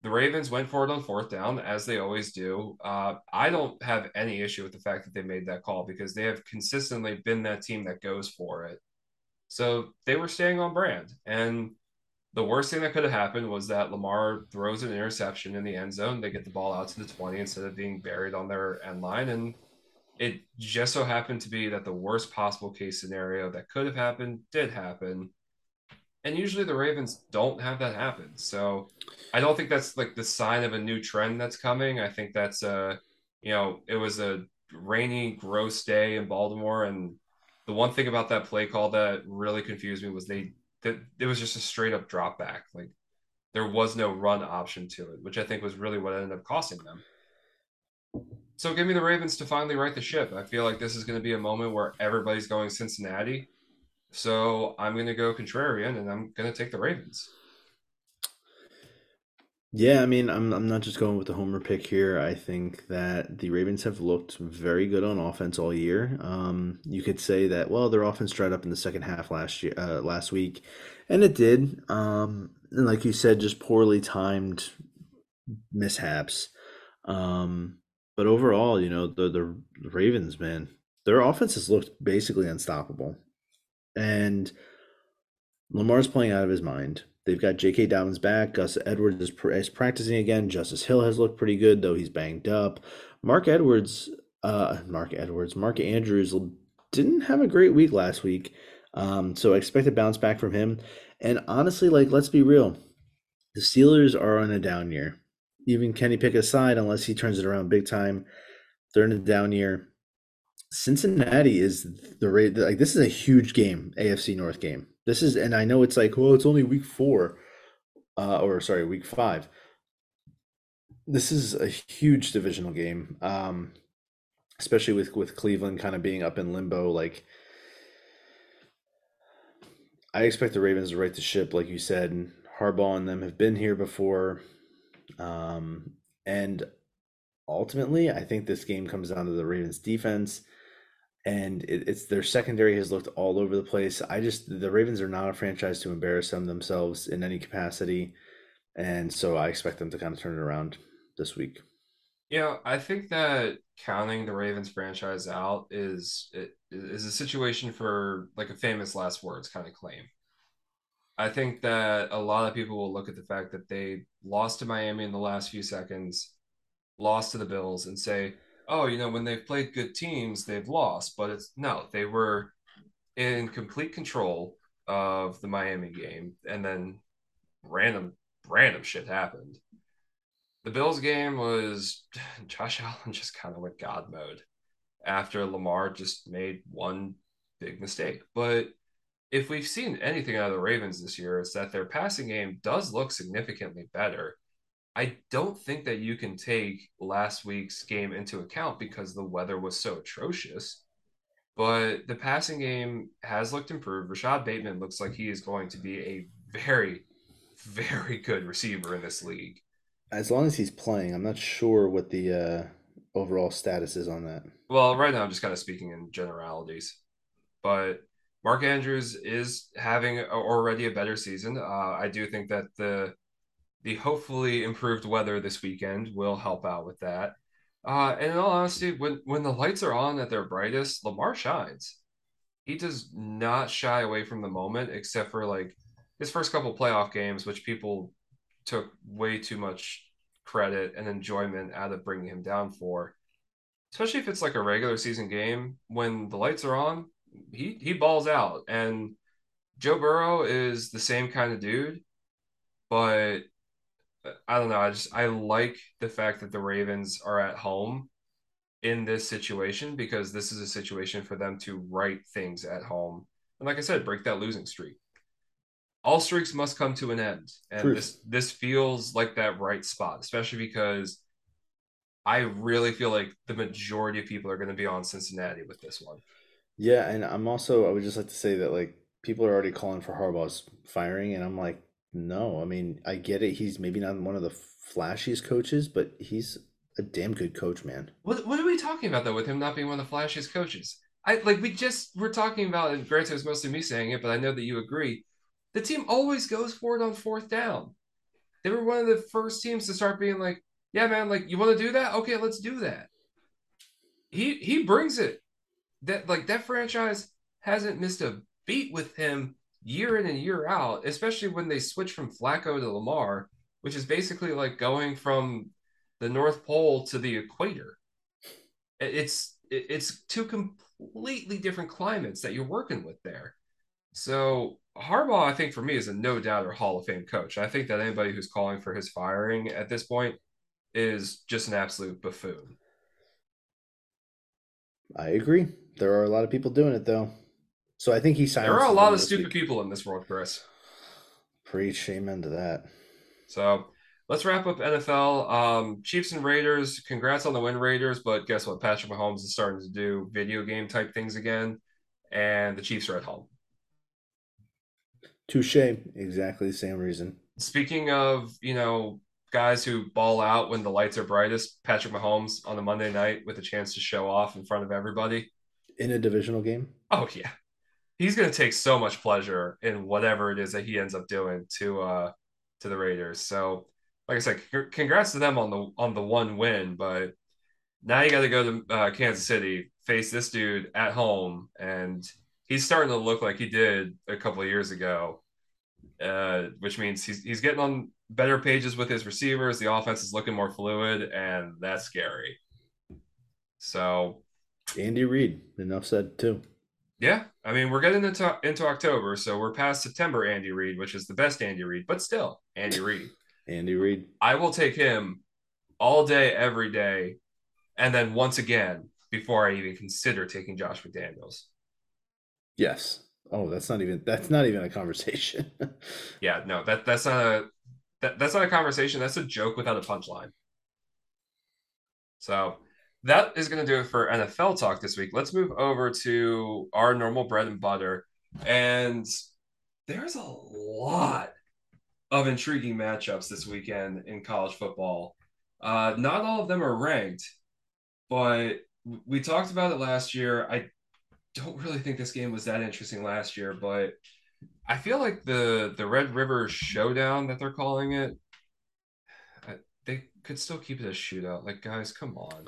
S1: the Ravens went for it on fourth down, as they always do. Uh, I don't have any issue with the fact that they made that call because they have consistently been that team that goes for it. So they were staying on brand. And the worst thing that could have happened was that Lamar throws an interception in the end zone. They get the ball out to the 20 instead of being buried on their end line. And it just so happened to be that the worst possible case scenario that could have happened did happen. And usually the Ravens don't have that happen. So I don't think that's like the sign of a new trend that's coming. I think that's uh you know, it was a rainy, gross day in Baltimore and the one thing about that play call that really confused me was they that it was just a straight up drop back. Like there was no run option to it, which I think was really what ended up costing them. So give me the Ravens to finally right the ship. I feel like this is going to be a moment where everybody's going Cincinnati. So I'm going to go contrarian and I'm going to take the Ravens.
S2: Yeah, I mean, I'm I'm not just going with the homer pick here. I think that the Ravens have looked very good on offense all year. Um, you could say that, well, their offense dried up in the second half last year, uh, last week, and it did. Um, and like you said, just poorly timed mishaps. Um, but overall, you know, the the Ravens, man, their offense has looked basically unstoppable, and Lamar's playing out of his mind. They've got J.K. Dobbins back. Gus Edwards is, is, practicing again. Justice Hill has looked pretty good, though he's banged up. Mark Edwards, uh, Mark Edwards, Mark Andrews didn't have a great week last week. Um, so I expect a bounce back from him. And honestly, like, let's be real. The Steelers are on a down year. Even Kenny Pickett aside, unless he turns it around big time, they're in a down year. Cincinnati is the rate like this is a huge game, AFC North game. This is, and I know it's like, well, it's only week four, uh, or sorry, week five. This is a huge divisional game, um, especially with with Cleveland kind of being up in limbo. Like, I expect the Ravens to right the ship, like you said. And Harbaugh and them have been here before, um, and ultimately, I think this game comes down to the Ravens defense and it, it's their secondary has looked all over the place. I just the Ravens are not a franchise to embarrass them themselves in any capacity, and so I expect them to kind of turn it around this week.
S1: Yeah, I think that counting the Ravens franchise out is is a situation for like a famous last words kind of claim. I think that a lot of people will look at the fact that they lost to Miami in the last few seconds, lost to the Bills, and say, oh, you know, when they've played good teams, they've lost. But it's no, they were in complete control of the Miami game, and then random random shit happened. The Bills game was Josh Allen just kind of went God mode after Lamar just made one big mistake. But if we've seen anything out of the Ravens this year, it's that their passing game does look significantly better. I don't think that you can take last week's game into account because the weather was so atrocious. But the passing game has looked improved. Rashod Bateman looks like he is going to be a very, very good receiver in this league.
S2: As long as he's playing, I'm not sure what the uh, overall status is on that.
S1: Well, right now I'm just kind of speaking in generalities, but Mark Andrews is having already a better season. Uh, I do think that the the hopefully improved weather this weekend will help out with that. Uh, and in all honesty, when when the lights are on at their brightest, Lamar shines. He does not shy away from the moment, except for like his first couple playoff games, which people took way too much credit and enjoyment out of bringing him down for. Especially if it's like a regular season game, when the lights are on, he he balls out. And Joe Burrow is the same kind of dude, but I don't know. I just I like the fact that the Ravens are at home in this situation because this is a situation for them to right things at home. And like I said, break that losing streak. All streaks must come to an end. And Truth. this this feels like that right spot, especially because I really feel like the majority of people are going to be on Cincinnati with this one.
S2: Yeah, and I'm also I would just like to say that like people are already calling for Harbaugh's firing, and I'm like, no, I mean, I get it. He's maybe not one of the flashiest coaches, but he's a damn good coach, man.
S1: What What are we talking about though with him not being one of the flashiest coaches? I like we just we're talking about, and granted, it's mostly me saying it, but I know that you agree. The team always goes for it on fourth down. They were one of the first teams to start being like, "Yeah, man, like you want to do that? Okay, let's do that." He he brings it. That like that franchise hasn't missed a beat with him year in and year out, especially when they switch from Flacco to Lamar, which is basically like going from the North Pole to the equator. It's it's two completely different climates that you're working with there. So Harbaugh, I think for me, is a no doubt or Hall of Fame coach. I think that anybody who's calling for his firing at this point is just an absolute buffoon.
S2: I agree. There are a lot of people doing it though. So I think he signed.
S1: There are a lot of stupid week. people in this world, Chris.
S2: Preach, shame into that.
S1: So let's wrap up NFL. Um, Chiefs and Raiders. Congrats on the win, Raiders. But guess what? Patrick Mahomes is starting to do video game type things again, and the Chiefs are at home.
S2: Touche. Exactly the same reason.
S1: Speaking of, you know, guys who ball out when the lights are brightest, Patrick Mahomes on a Monday night with a chance to show off in front of everybody.
S2: In a divisional game?
S1: Oh, yeah he's going to take so much pleasure in whatever it is that he ends up doing to uh to the Raiders. So, like I said, c- congrats to them on the on the one win, but now you got to go to uh, Kansas City, face this dude at home, and he's starting to look like he did a couple of years ago. Uh, which means he's he's getting on better pages with his receivers. The offense is looking more fluid, and that's scary. So
S2: Andy Reid, enough said too.
S1: Yeah, I mean we're getting into into October, so we're past September. Andy Reid, which is the best Andy Reid, but still Andy Reid.
S2: Andy Reid.
S1: I will take him all day, every day, and then once again before I even consider taking Josh McDaniels.
S2: Yes. Oh, that's not even that's not even a conversation.
S1: yeah, no, that that's not a that, that's not a conversation. That's a joke without a punchline. So that is going to do it for NFL talk this week. Let's move over to our normal bread and butter. And there's a lot of intriguing matchups this weekend in college football. Uh, not all of them are ranked, but we talked about it last year. I don't really think this game was that interesting last year, but I feel like the the Red River Showdown that they're calling it, they could still keep it a shootout. Like, guys, come on.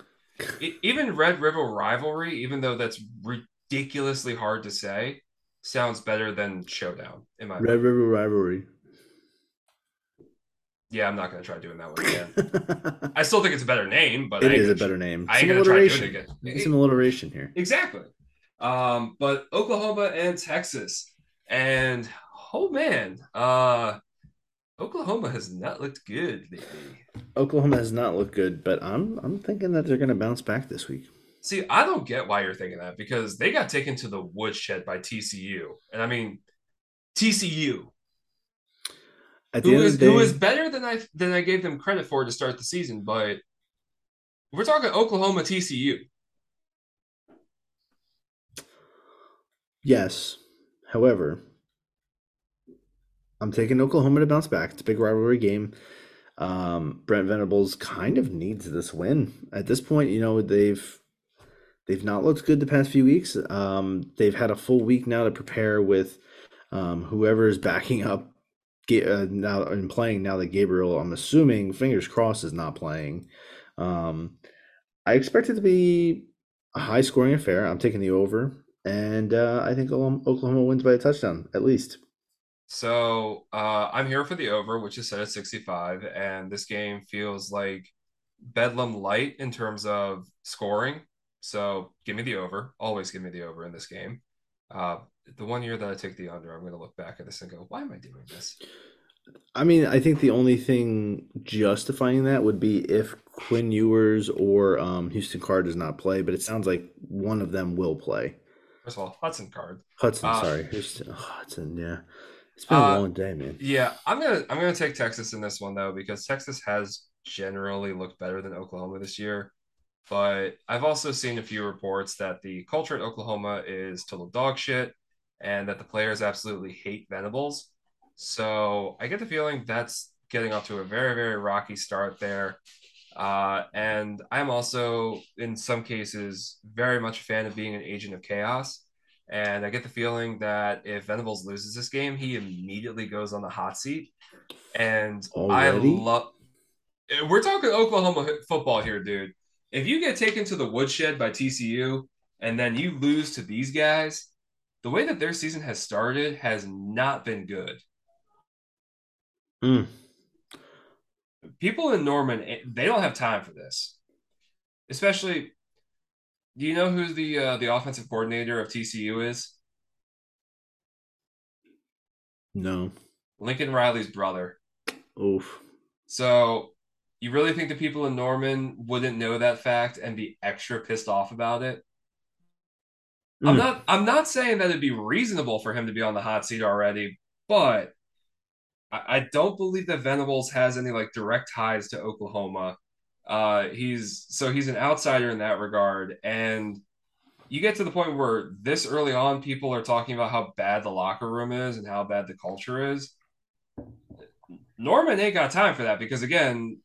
S1: Even Red River Rivalry, even though that's ridiculously hard to say, sounds better than Showdown in my
S2: Red opinion. River Rivalry.
S1: Yeah, I'm not gonna try doing that one again. I still think it's a better name, but
S2: it is a better name.
S1: I ain't gonna try doing it again.
S2: It's some alliteration here.
S1: Exactly. Um, but Oklahoma and Texas, and oh man, uh, Oklahoma has not looked good lately.
S2: Oklahoma has not looked good, but I'm I'm thinking that they're going to bounce back this week.
S1: See, I don't get why you're thinking that because they got taken to the woodshed by TCU, and I mean TCU, who is day, who is better than I than I gave them credit for to start the season, but we're talking Oklahoma TCU.
S2: Yes. However, I'm taking Oklahoma to bounce back. It's a big rivalry game. Um, Brent Venables kind of needs this win at this point. You know they've they've not looked good the past few weeks. Um, they've had a full week now to prepare with um, whoever is backing up uh, now and playing now that Gabriel. I'm assuming fingers crossed is not playing. Um, I expect it to be a high scoring affair. I'm taking the over, and uh, I think Oklahoma wins by a touchdown at least.
S1: So uh, I'm here for the over, which is set at 65, and this game feels like Bedlam light in terms of scoring. So give me the over. Always give me the over in this game. Uh, the one year that I take the under, I'm going to look back at this and go, why am I doing this?
S2: I mean, I think the only thing justifying that would be if Quinn Ewers or um, Houston Card does not play, but it sounds like one of them will play.
S1: First of all, Hudson Card.
S2: Hudson, uh, sorry. Houston, oh, Hudson, yeah. It's been uh, a long day, man.
S1: Yeah, I'm gonna I'm gonna take Texas in this one though because Texas has generally looked better than Oklahoma this year. But I've also seen a few reports that the culture at Oklahoma is total dog shit and that the players absolutely hate Venables. So I get the feeling that's getting off to a very, very rocky start there. Uh, and I'm also, in some cases, very much a fan of being an agent of chaos. And I get the feeling that if Venables loses this game, he immediately goes on the hot seat. And Already? I love. We're talking Oklahoma football here, dude. If you get taken to the woodshed by TCU and then you lose to these guys, the way that their season has started has not been good.
S2: Mm.
S1: People in Norman, eh, they don't have time for this. Especially do you know who the uh, the offensive coordinator of TCU is?
S2: No.
S1: Lincoln Riley's brother.
S2: Oof.
S1: So you really think the people in Norman wouldn't know that fact and be extra pissed off about it? Mm. I'm hmm. not I'm not saying that it'd be reasonable for him to be on the hot seat already, but I, I don't believe that Venables has any like direct ties to Oklahoma uh, he's so he's an outsider in that regard, and you get to the point where this early on, people are talking about how bad the locker room is and how bad the culture is. Norman ain't got time for that because again,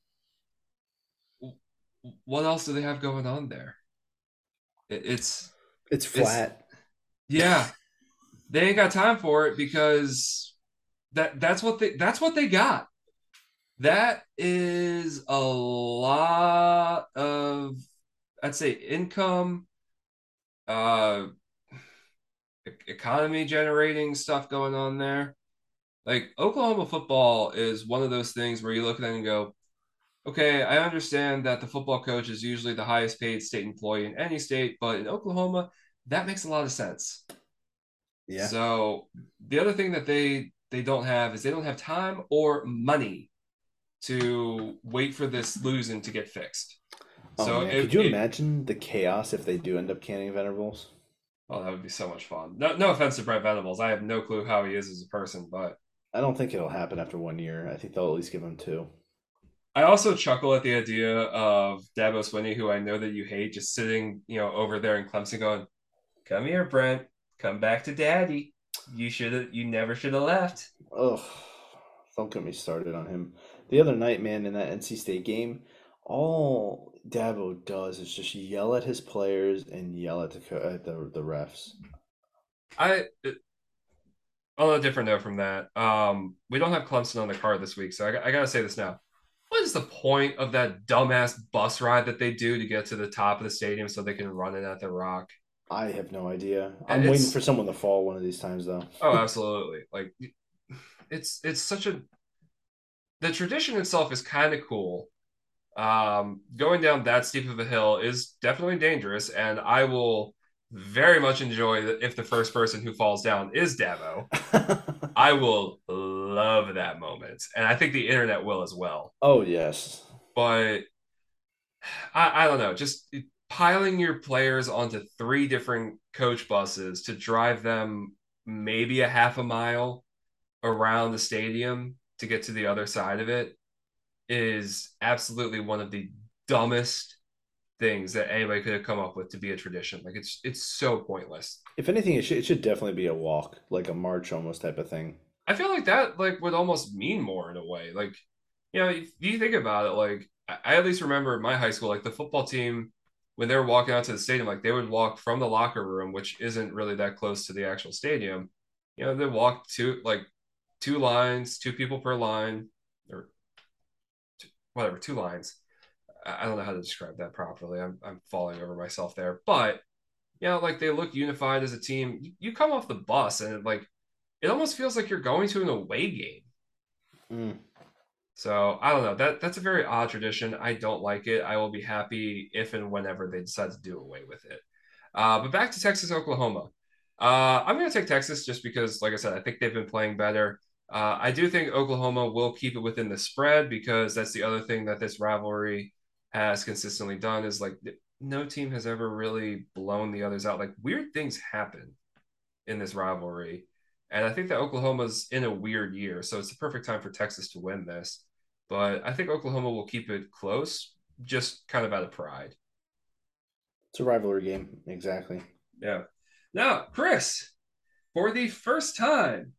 S1: what else do they have going on there? It, it's
S2: it's flat.
S1: It's, yeah, they ain't got time for it because that that's what they that's what they got that is a lot of I'd say income, uh, economy generating stuff going on there. Like Oklahoma football is one of those things where you look at it and go, okay, I understand that the football coach is usually the highest paid state employee in any state, but in Oklahoma, that makes a lot of sense.
S2: Yeah.
S1: So the other thing that they they don't have is they don't have time or money to wait for this losing to get fixed.
S2: Oh
S1: So it,
S2: could you
S1: it
S2: imagine the chaos if they do end up canning Venables?
S1: oh that would be so much fun. No no offense to Brett Venables, I have no clue how he is as a person, but
S2: I don't think it'll happen after one year. I think they'll at least give him two.
S1: I also chuckle at the idea of Dabo Swinney, who I know that you hate, just sitting you know over there in Clemson, going, "Come here, Brent. Come back to Daddy. You should have. You never should have left."
S2: Ugh, don't get me started on him. The other night, man, in that NC State game, all Dabo does is just yell at his players and yell at the co- at the the refs.
S1: I on a different note from that, um, we don't have Clemson on the card this week, so I, I gotta say this now. What is the point of that dumbass bus ride that they do to get to the top of the stadium so they can run it at the Rock?
S2: I have no idea. I'm waiting for someone to fall one of these times, though.
S1: oh, absolutely. Like it's it's such a the tradition itself is kind of cool. Um, going down that steep of a hill is definitely dangerous, and I will very much enjoy that if the first person who falls down is Dabo. I will love that moment, and I think the internet will as well.
S2: Oh yes.
S1: But I, I don't know, just piling your players onto three different coach buses to drive them maybe a half a mile around the stadium to get to the other side of it is absolutely one of the dumbest things that anybody could have come up with to be a tradition. Like it's it's so pointless.
S2: If anything, it should it should definitely be a walk, like a march almost type of thing.
S1: I feel like that like would almost mean more in a way. Like, you know, if you think about it, like I at least remember in my high school, like the football team when they were walking out to the stadium, like they would walk from the locker room, which isn't really that close to the actual stadium. You know, they walk to like two lines, two people per line, or two, whatever, two lines. I don't know how to describe that properly. I'm I'm falling over myself there, but you know, like they look unified as a team. You, come off the bus and it, like it almost feels like you're going to an away game.
S2: Mm.
S1: So I don't know. That that's a very odd tradition. I don't like it. I will be happy if and whenever they decide to do away with it. Uh, but back to Texas, Oklahoma. Uh, I'm going to take Texas just because, like I said, I think they've been playing better. Uh, I do think Oklahoma will keep it within the spread because that's the other thing that this rivalry has consistently done is like no team has ever really blown the others out. Like weird things happen in this rivalry. And I think that Oklahoma's in a weird year. So it's the perfect time for Texas to win this. But I think Oklahoma will keep it close, just kind of out of pride.
S2: It's a rivalry game, exactly.
S1: Yeah. Now, Chris, for the first time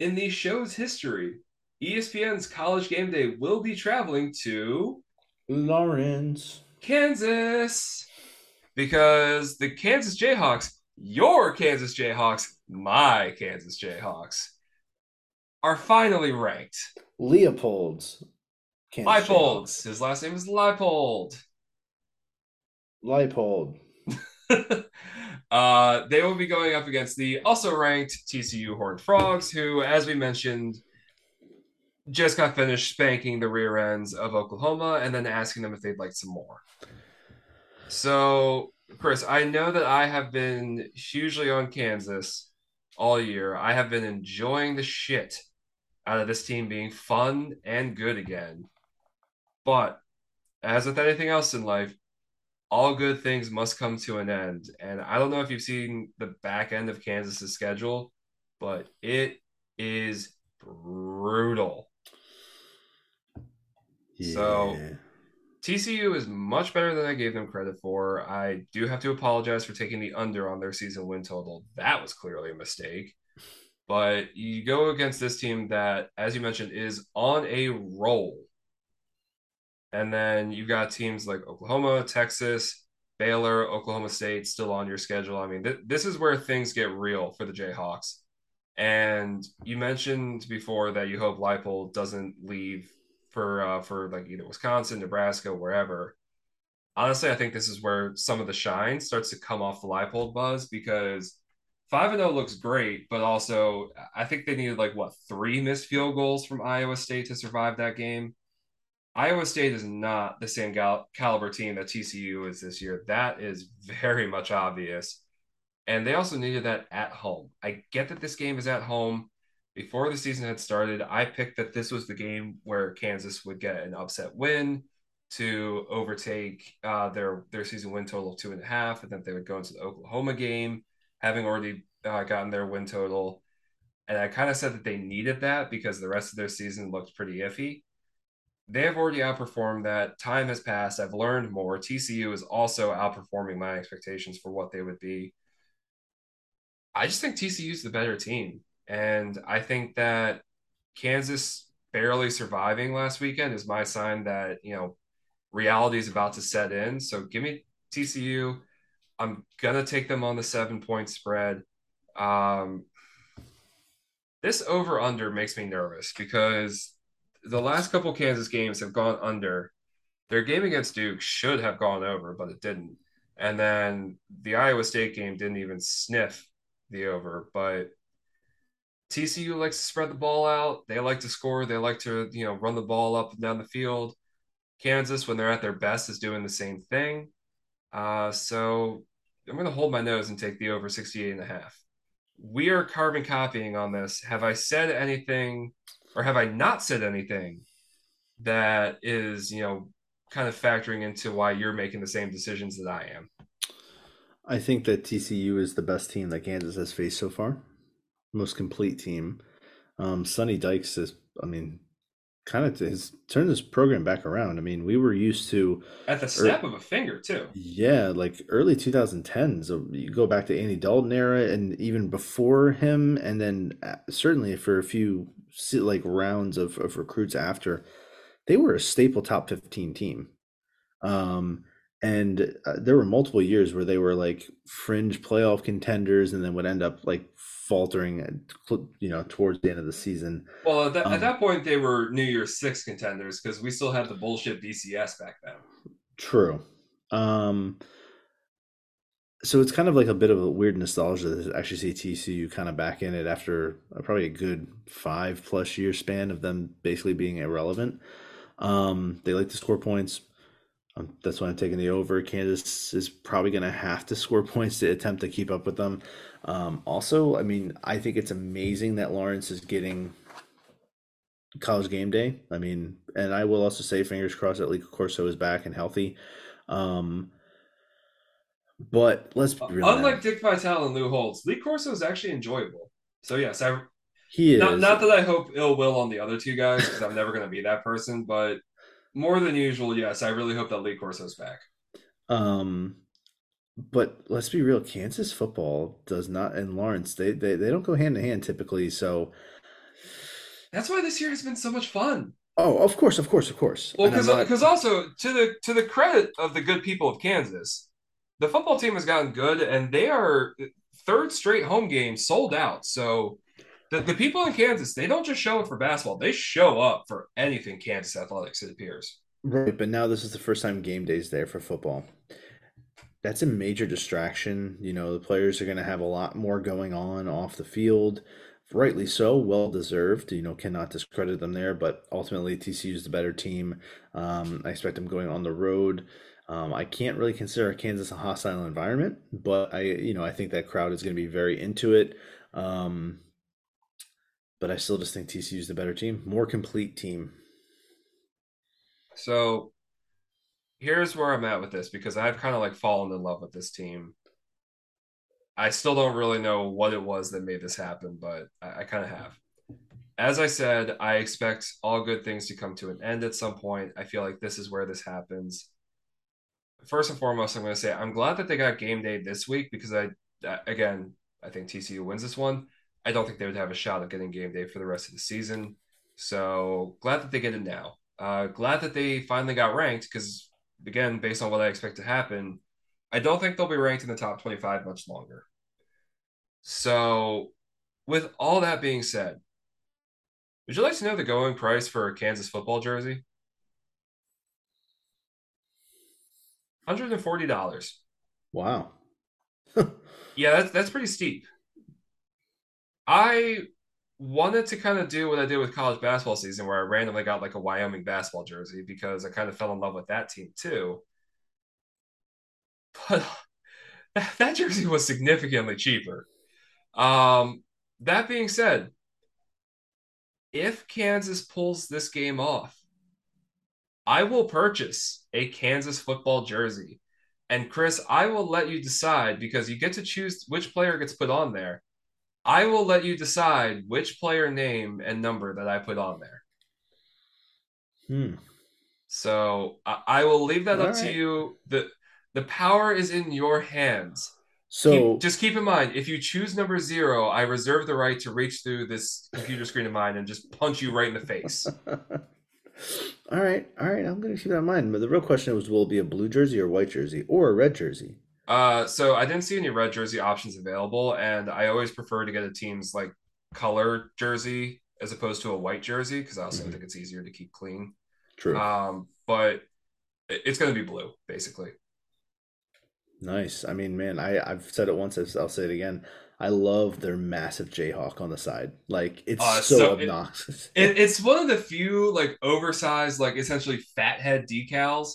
S1: in the show's history, ESPN's College Game Day will be traveling to
S2: Lawrence.
S1: Kansas because the Kansas Jayhawks, your Kansas Jayhawks, my Kansas Jayhawks, are finally ranked.
S2: Leopold's. Kansas
S1: Leipold.
S2: Jayhawks.
S1: His last name is Leipold.
S2: Leipold.
S1: uh, they will be going up against the also ranked TCU Horned Frogs, who, as we mentioned, just got finished spanking the rear ends of Oklahoma and then asking them if they'd like some more. So, Chris, I know that I have been hugely on Kansas all year. I have been enjoying the shit out of this team being fun and good again. But as with anything else in life, all good things must come to an end. And I don't know if you've seen the back end of Kansas's schedule, but it is brutal. So TCU is much better than I gave them credit for. I do have to apologize for taking the under on their season win total. That was clearly a mistake. But you go against this team that, as you mentioned, is on a roll. And then you've got teams like Oklahoma, Texas, Baylor, Oklahoma State still on your schedule. I mean, th- this is where things get real for the Jayhawks. And you mentioned before that you hope Leipold doesn't leave for uh, for like either Wisconsin, Nebraska, wherever. Honestly, I think this is where some of the shine starts to come off the Leipold buzz because five and zero looks great, but also I think they needed like what three missed field goals from Iowa State to survive that game. Iowa State is not the same gal- caliber team that TCU is this year. That is very much obvious. And they also needed that at home. I get that this game is at home. Before the season had started, I picked that this was the game where Kansas would get an upset win to overtake uh, their their season win total of two and a half, and then they would go into the Oklahoma game, having already uh, gotten their win total. And I kind of said that they needed that because the rest of their season looked pretty iffy. They have already outperformed that. Time has passed. I've learned more. TCU is also outperforming my expectations for what they would be. I just think TCU is the better team. And I think that Kansas barely surviving last weekend is my sign that, you know, reality is about to set in. So give me TCU. I'm gonna take them on the seven point spread. Um, this over under makes me nervous because the last couple Kansas games have gone under. Their game against Duke should have gone over, but it didn't. And then the Iowa State game didn't even sniff the over. But TCU likes to spread the ball out. They like to score. They like to, you know, run the ball up and down the field. Kansas, when they're at their best, is doing the same thing. Uh, so I'm going to hold my nose and take the over 68 and a half. We are carbon copying on this. Have I said anything or have I not said anything that is, you know, kind of factoring into why you're making the same decisions that I am?
S2: I think that TCU is the best team that Kansas has faced so far, most complete team. Um, Sonny Dykes is, I mean, kind of has turned this program back around. I mean, we were used to
S1: at the snap er, of a finger too.
S2: Yeah, like early 2010s. So you go back to Andy Dalton era, and even before him, and then uh, certainly for a few like rounds of, of recruits after, they were a staple top 15 team. Um, and uh, there were multiple years where they were like fringe playoff contenders and then would end up like faltering you know towards the end of the season.
S1: Well at that, um, at that point they were new year's six contenders because we still had the bullshit bcs back then.
S2: True. Um so it's kind of like a bit of a weird nostalgia to actually see TCU kind of back in it after probably a good five plus year span of them basically being irrelevant. Um, they like to score points. Um, that's why I'm taking the over. Kansas is probably going to have to score points to attempt to keep up with them. Um, also, I mean, I think it's amazing that Lawrence is getting college game day. I mean, and I will also say, fingers crossed that Lee Corso is back and healthy. Um, but let's be
S1: real. Unlike now. Dick Vitale and Lou Holtz, Lee Corso is actually enjoyable. So yes, I
S2: he is
S1: not, not that I hope ill will on the other two guys because I'm never going to be that person, but more than usual, yes. I really hope that Lee Corso's back.
S2: Um, but let's be real, Kansas football does not, and Lawrence, they they, they don't go hand in hand typically. So
S1: that's why this year has been so much fun.
S2: Oh, of course, of course, of course.
S1: Well, because because also to the to the credit of the good people of Kansas, the football team has gotten good, and they are third straight home game sold out. So the, the people in Kansas, they don't just show up for basketball, they show up for anything Kansas athletics, it appears.
S2: Right, but now this is the first time game days there for football. That's a major distraction. You know, the players are going to have a lot more going on off the field. Rightly so, well deserved. You know, cannot discredit them there, but ultimately TCU is the better team. Um, I expect them going on the road. Um, I can't really consider Kansas a hostile environment, but I, you know, I think that crowd is going to be very into it. Um, but I still just think TCU is the better team, more complete team.
S1: So here's where I'm at with this because I've kind of like fallen in love with this team. I still don't really know what it was that made this happen, but I, I kind of have. As I said, I expect all good things to come to an end at some point. I feel like this is where this happens. First and foremost, I'm going to say I'm glad that they got game day this week because I, again, I think TCU wins this one. I don't think they would have a shot at getting game day for the rest of the season. So glad that they get it now. Uh, glad that they finally got ranked because, again, based on what I expect to happen, I don't think they'll be ranked in the top 25 much longer. So, with all that being said, would you like to know the going price for a Kansas football jersey? $140.
S2: Wow.
S1: yeah, that's, that's pretty steep. I wanted to kind of do what I did with college basketball season, where I randomly got like a Wyoming basketball jersey because I kind of fell in love with that team too. But that jersey was significantly cheaper. Um, that being said, if Kansas pulls this game off, I will purchase a Kansas football jersey. And Chris, I will let you decide because you get to choose which player gets put on there. I will let you decide which player name and number that I put on there.
S2: Hmm.
S1: So I, I will leave that
S2: All
S1: up to you. The the power is in your hands. Keep
S2: So,
S1: just keep in mind, if you choose number zero, I reserve the right to reach through this computer screen of mine and just punch you right in the face.
S2: all right, all right, I'm gonna keep that in mind. But the real question was, will it be a blue jersey or white jersey or a red jersey?
S1: Uh, so I didn't see any red jersey options available, and I always prefer to get a team's like color jersey as opposed to a white jersey because I also
S2: Mhm.
S1: think it's easier to keep clean.
S2: True.
S1: Um, but it's going to be blue basically.
S2: Nice. I mean, man, I I've said it once, I'll say it again. I love their massive Jayhawk on the side. Like it's
S1: Uh,
S2: so
S1: so
S2: obnoxious.
S1: it it's one of the few like oversized like essentially fathead decals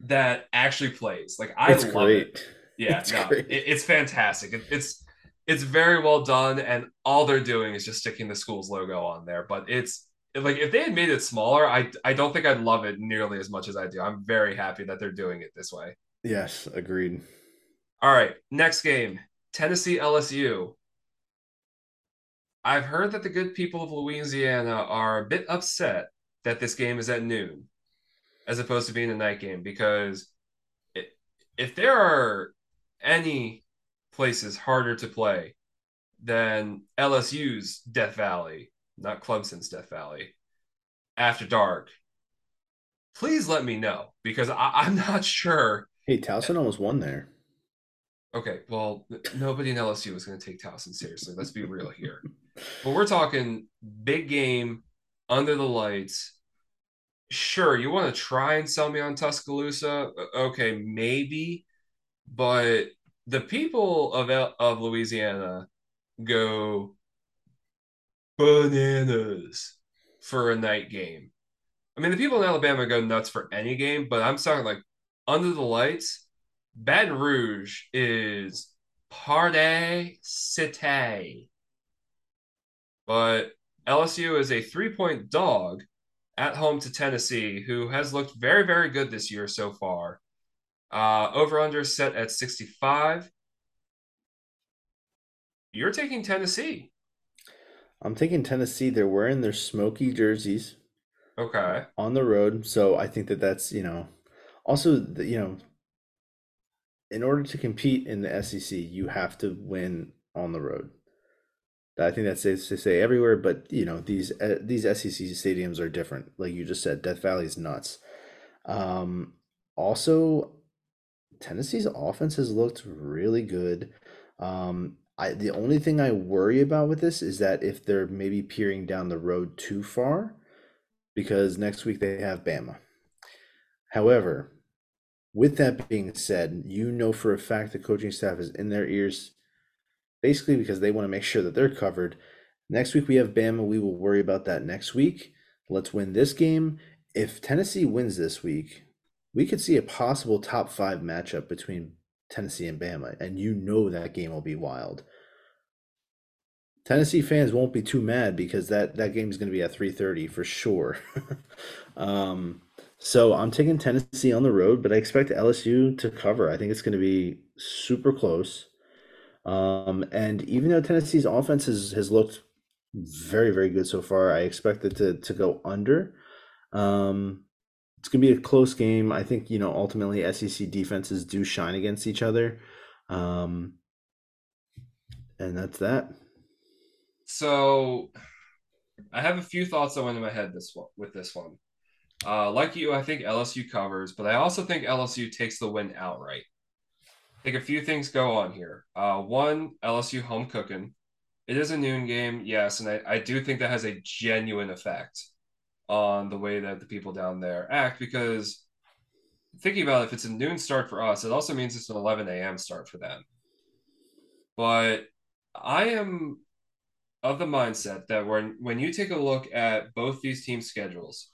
S1: that actually plays. Like I
S2: It's
S1: love it. Yeah,
S2: It's
S1: no,
S2: great.
S1: it, it's fantastic. It, it's it's very well done, and all they're doing is just sticking the school's logo on there. But it's like if they had made it smaller, I I don't think I'd love it nearly as much as I do. I'm very happy that they're doing it this way.
S2: Yes, agreed.
S1: All right, next game, Tennessee LSU. I've heard that the good people of Louisiana are a bit upset that this game is at noon as opposed to being a night game because if there are any places harder to play than LSU's Death Valley, not Clemson's Death Valley, after dark, please let me know because I, I'm not sure.
S2: Hey, Towson almost won there.
S1: Okay, well, nobody in LSU is going to take Towson seriously. Let's be real here. But we're talking big game under the lights. Sure, you want to try and sell me on Tuscaloosa? Okay, maybe, but the people of of Louisiana go bananas for a night game. I mean, the people in Alabama go nuts for any game, but I'm talking like under the lights. Baton Rouge is party city, but LSU is a three point dog at home to Tennessee, who has looked very, very good this year so far. Uh, over under set at 65. You're taking Tennessee.
S2: I'm taking Tennessee. They're wearing their smoky jerseys
S1: Okay.
S2: on the road, so I think that that's, you know, also, the, you know, in order to compete in the SEC, you have to win on the road. I think that's safe to say everywhere, but you know these uh, these SEC stadiums are different. Like you just said, Death Valley is nuts. Um, also, Tennessee's offense has looked really good. Um, I the only thing I worry about with this is that if they're maybe peering down the road too far, because next week they have Bama. However, with that being said, you know for a fact the coaching staff is in their ears, basically because they want to make sure that they're covered. Next week we have Bama. We will worry about that next week. Let's win this game. If Tennessee wins this week, we could see a possible top five matchup between Tennessee and Bama, and you know that game will be wild. Tennessee fans won't be too mad because that that game is going to be at 3:30 for sure. um, so I'm taking Tennessee on the road, but I expect LSU to cover. I think it's going to be super close. Um, and even though Tennessee's offense has, has looked very, very good so far, I expect it to to go under. Um, it's going to be a close game. I think, you know, ultimately SEC defenses do shine against each other. Um, and that's that.
S1: So I have a few thoughts that went in my head this one with this one. Uh, like you, I think LSU covers, but I also think LSU takes the win outright. I think a few things go on here. Uh, one, LSU home cooking. It is a noon game, yes, and I, I do think that has a genuine effect on the way that the people down there act because thinking about it, if it's a noon start for us, it also means it's an 11 a.m. start for them. But I am of the mindset that when when you take a look at both these teams' schedules,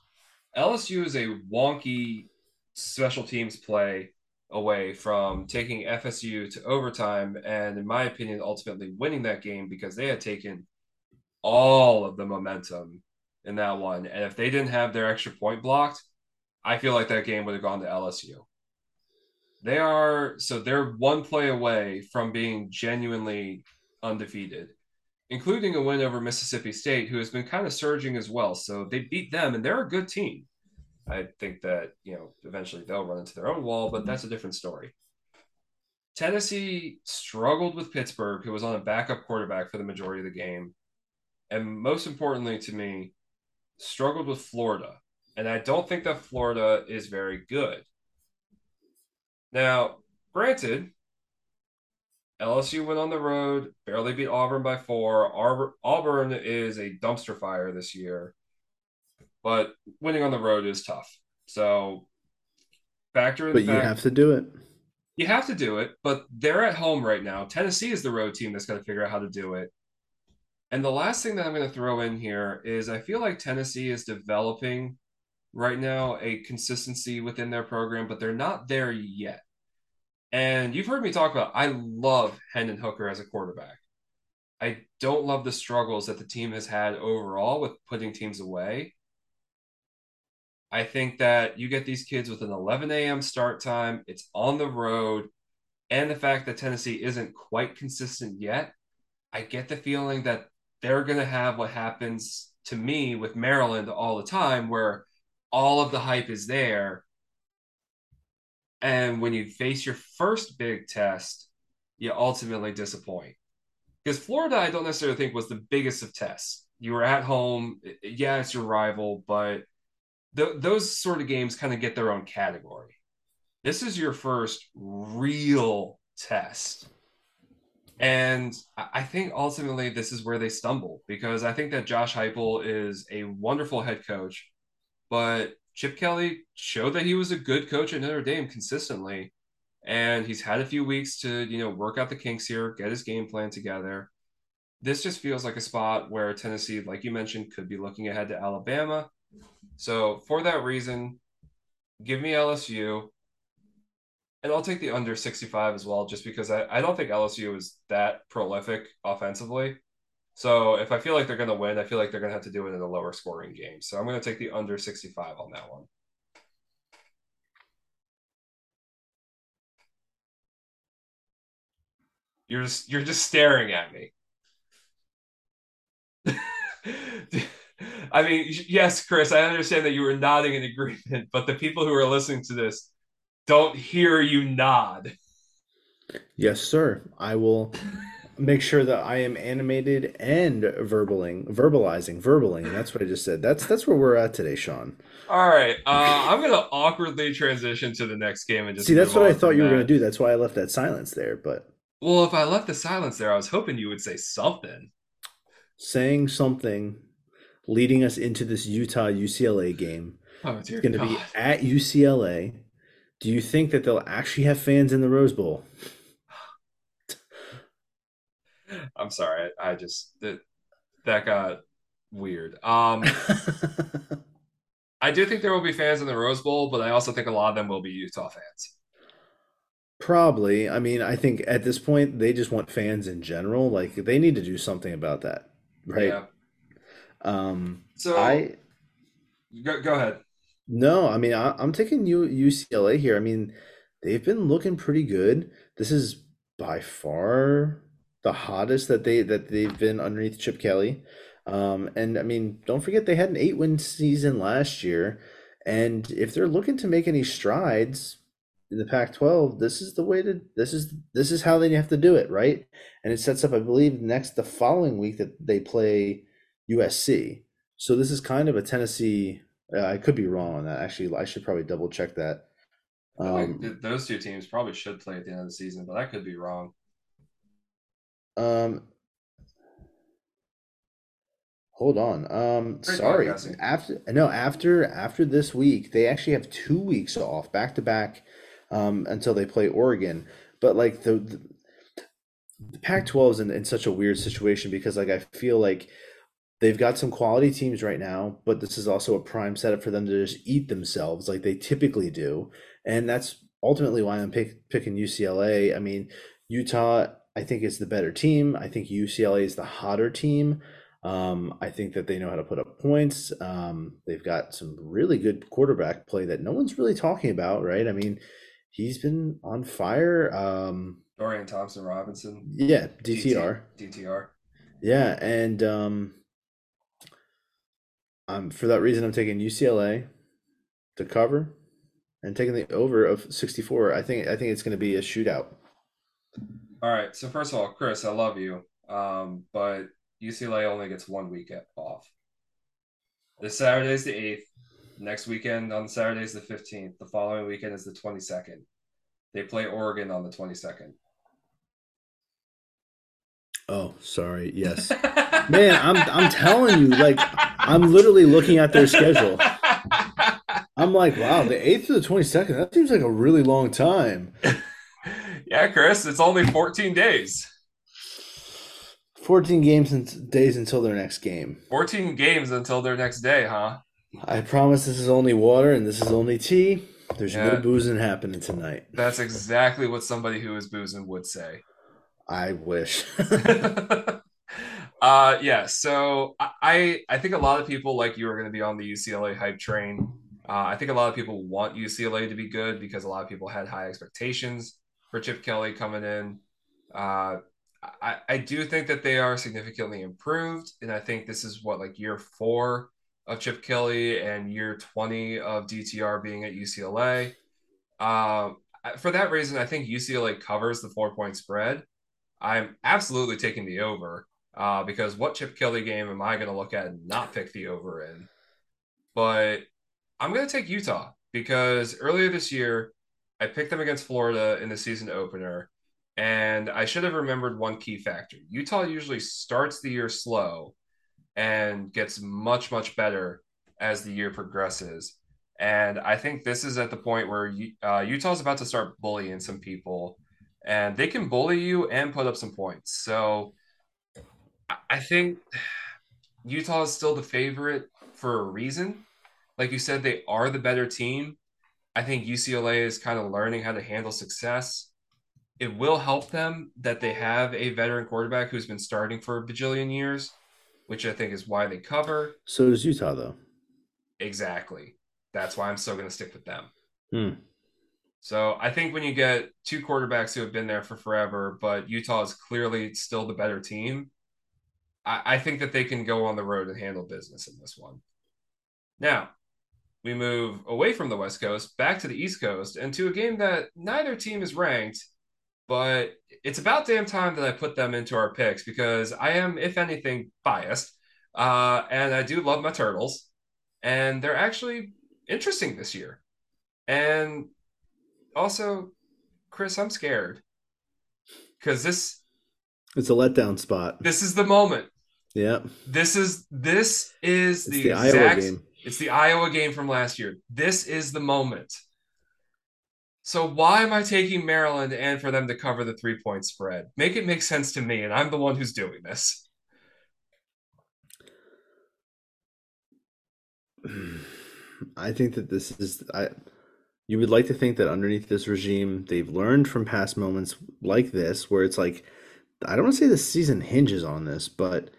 S1: LSU is a wonky special teams play away from taking FSU to overtime and, in my opinion, ultimately winning that game because they had taken all of the momentum in that one. And if they didn't have their extra point blocked, I feel like that game would have gone to LSU. They are so they're one play away from being genuinely undefeated, including a win over Mississippi State, who has been kind of surging as well. So they beat them, and they're a good team. I think that, you know, eventually they'll run into their own wall, but that's a different story. Tennessee struggled with Pittsburgh, who was on a backup quarterback for the majority of the game. And most importantly to me, struggled with Florida. And I don't think that Florida is very good. Now, granted, LSU went on the road, barely beat Auburn by four. Auburn is a dumpster fire this year but winning on the road is tough. So factor in
S2: but you
S1: fact,
S2: have to do it.
S1: You have to do it, but they're at home right now. Tennessee is the road team that's going to figure out how to do it. And the last thing that I'm going to throw in here is I feel like Tennessee is developing right now a consistency within their program, but they're not there yet. And you've heard me talk about I love Hendon Hooker as a quarterback. I don't love the struggles that the team has had overall with putting teams away. I think that you get these kids with an 11 a.m. start time, it's on the road, and the fact that Tennessee isn't quite consistent yet, I get the feeling that they're going to have what happens to me with Maryland all the time, where all of the hype is there. And when you face your first big test, you ultimately disappoint. Because Florida, I don't necessarily think was the biggest of tests. You were at home. Yeah, it's your rival, but th- those sort of games kind of get their own category. This is your first real test. And I think ultimately this is where they stumble because I think that Josh Heupel is a wonderful head coach, but Chip Kelly showed that he was a good coach at Notre Dame consistently, and he's had a few weeks to you know work out the kinks here, get his game plan together. This just feels like a spot where Tennessee, like you mentioned, could be looking ahead to Alabama. So for that reason, give me LSU. And I'll take the under 65 as well, just because I, I don't think LSU is that prolific offensively. So if I feel like they're going to win, I feel like they're going to have to do it in a lower scoring game. So I'm going to take the under 65 on that one. You're just you're just staring at me. I mean, yes, Chris, I understand that you were nodding in agreement, but the people who are listening to this don't hear you nod.
S2: Yes, sir. I will make sure that I am animated and verbaling, verbalizing, verbaling. That's what I just said. That's that's where we're at today, Sean.
S1: All right, uh, I'm gonna awkwardly transition to the next game and just
S2: see. That's what I thought you were gonna do. That's why I left that silence there. But
S1: well, if I left the silence there, I was hoping you would say something.
S2: Saying something leading us into this Utah UCLA game.
S1: Oh, it's
S2: going to be at UCLA. Do you think that they'll actually have fans in the Rose Bowl?
S1: I'm sorry. I, I just that that got weird. Um I do think there will be fans in the Rose Bowl, but I also think a lot of them will be Utah fans.
S2: Probably. I mean, I think at this point they just want fans in general. Like they need to do something about that, right? Yeah. Um,
S1: so I go, go ahead.
S2: No, I mean I, am taking U, UCLA here. I mean they've been looking pretty good. This is by far the hottest that they that they've been underneath Chip Kelly. Um, and I mean, don't forget they had an eight win season last year. And if they're looking to make any strides in the Pac-12, this is the way to this is this is how they have to do it, right? And it sets up, I believe, next the following week that they play USC. So this is kind of a Tennessee. Uh, I could be wrong on that. Actually, I should probably double check that.
S1: Um, those two teams probably should play at the end of the season, but I could be wrong.
S2: Um, hold on. Um, sorry. After no, after after this week, they actually have two weeks off back to back, um, until they play Oregon. But like the, the the Pac-12 is in, in such a weird situation because like I feel like they've got some quality teams right now, but this is also a prime setup for them to just eat themselves like they typically do, and that's ultimately why I'm pick, picking UCLA. I mean, Utah, I think is the better team. I think UCLA is the hotter team. Um, I think that they know how to put up points. Um, they've got some really good quarterback play that no one's really talking about, right? I mean, he's been on fire. Um,
S1: Dorian Thompson Robinson,
S2: yeah, DTR.
S1: DTR.
S2: Yeah, and um, um, for that reason, I'm taking UCLA to cover and taking the over of 64. I think I think it's going to be a shootout.
S1: All right. So first of all, Chris, I love you, um, but UCLA only gets one week off. This Saturday is the eighth. Next weekend on Saturday is the fifteenth. The following weekend is the twenty second. They play Oregon on the twenty second.
S2: Oh, sorry. Yes. Man, I'm I'm telling you, like I'm literally looking at their schedule. I'm like, wow, the 8th to the 22nd, that seems like a really long time.
S1: Yeah, Chris, it's only 14 days.
S2: 14 games and days until their next game.
S1: 14 games until their next day, huh?
S2: I promise this is only water and this is only tea. There's yeah. no boozing happening tonight.
S1: That's exactly what somebody who is boozing would say.
S2: I wish.
S1: uh yeah, so I I think a lot of people like you are going to be on the UCLA hype train. Uh, I think a lot of people want UCLA to be good because a lot of people had high expectations for Chip Kelly coming in. Uh, I, I do think that they are significantly improved, and I think this is what like year four of Chip Kelly and year 20 of DTR being at UCLA. Uh, for that reason, I think UCLA covers the four point spread. I'm absolutely taking the over uh, because what Chip Kelly game am I going to look at and not pick the over in? But I'm going to take Utah because earlier this year, I picked them against Florida in the season opener. And I should have remembered one key factor. Utah usually starts the year slow and gets much, much better as the year progresses. And I think this is at the point where uh, Utah's about to start bullying some people and they can bully you and put up some points. So I think Utah is still the favorite for a reason. Like you said, they are the better team. I think UCLA is kind of learning how to handle success. It will help them that they have a veteran quarterback who's been starting for a bajillion years, which I think is why they cover.
S2: So does Utah, though.
S1: Exactly. That's why I'm still going to stick with them.
S2: Hmm.
S1: So I think when you get two quarterbacks who have been there for forever, but Utah is clearly still the better team, I, I think that they can go on the road and handle business in this one. Now, we move away from the West Coast back to the East Coast and to a game that neither team is ranked, but it's about damn time that I put them into our picks because I am, if anything, biased. Uh, and I do love my turtles, and they're actually interesting this year. And also, Chris, I'm scared because this
S2: it's a letdown spot.
S1: This is the moment.
S2: Yeah.
S1: This is this is the, the, exact, Iowa game. It's the Iowa game from last year. This is the moment. So why am I taking Maryland and for them to cover the three point spread? Make it make sense to me, and I'm the one who's doing this.
S2: I think that this is I you would like to think that underneath this regime, they've learned from past moments like this, where it's like, I don't want to say the season hinges on this, but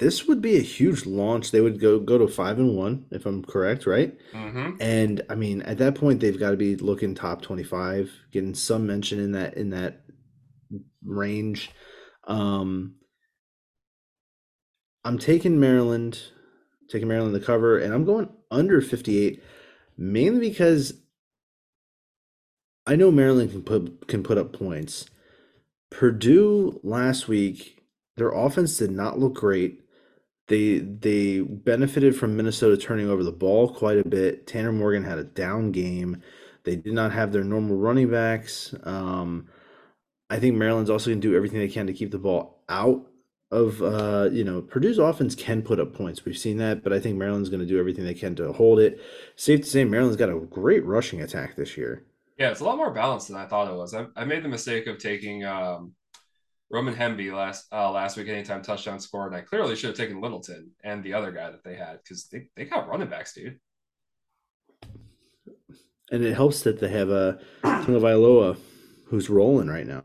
S2: this would be a huge launch. They would go go to five and one, if I'm correct, right?
S1: Mm-hmm.
S2: And I mean, at that point, they've got to be looking top twenty five, getting some mention in that in that range. Um, I'm taking Maryland, taking Maryland the cover, and I'm going under fifty eight, mainly because I know Maryland can put can put up points. Purdue last week, their offense did not look great. They they benefited from Minnesota turning over the ball quite a bit. Tanner Morgan had a down game. They did not have their normal running backs. Um, I think Maryland's also going to do everything they can to keep the ball out of uh, you know Purdue's offense can put up points. We've seen that, but I think Maryland's going to do everything they can to hold it. Safe to say, Maryland's got a great rushing attack this year.
S1: Yeah, it's a lot more balanced than I thought it was. I, I made the mistake of taking um, Roman Hemby last uh, last week, anytime touchdown score, and I clearly should have taken Littleton and the other guy that they had because they, they got running backs, dude.
S2: And it helps that they have a uh, Tagovailoa who's rolling right now.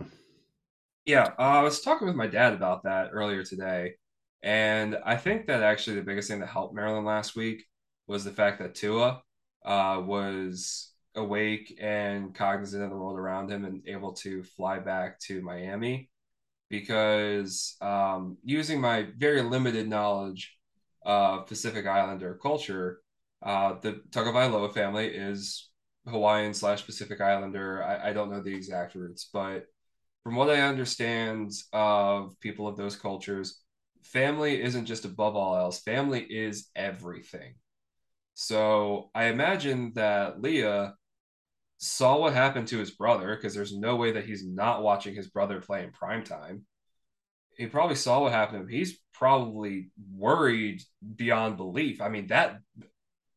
S1: Yeah, uh, I was talking with my dad about that earlier today, and I think that actually the biggest thing that helped Maryland last week was the fact that Tua uh, was awake and cognizant of the world around him and able to fly back to Miami because um, using my very limited knowledge of Pacific Islander culture, uh, the Tagovailoa family is Hawaiian slash Pacific Islander. I, I don't know the exact roots, but from what I understand of people of those cultures, family isn't just above all else. Family is everything. So I imagine that Leah saw what happened to his brother because there's no way that he's not watching his brother play in prime time. He probably saw what happened. He's probably worried beyond belief. I mean, that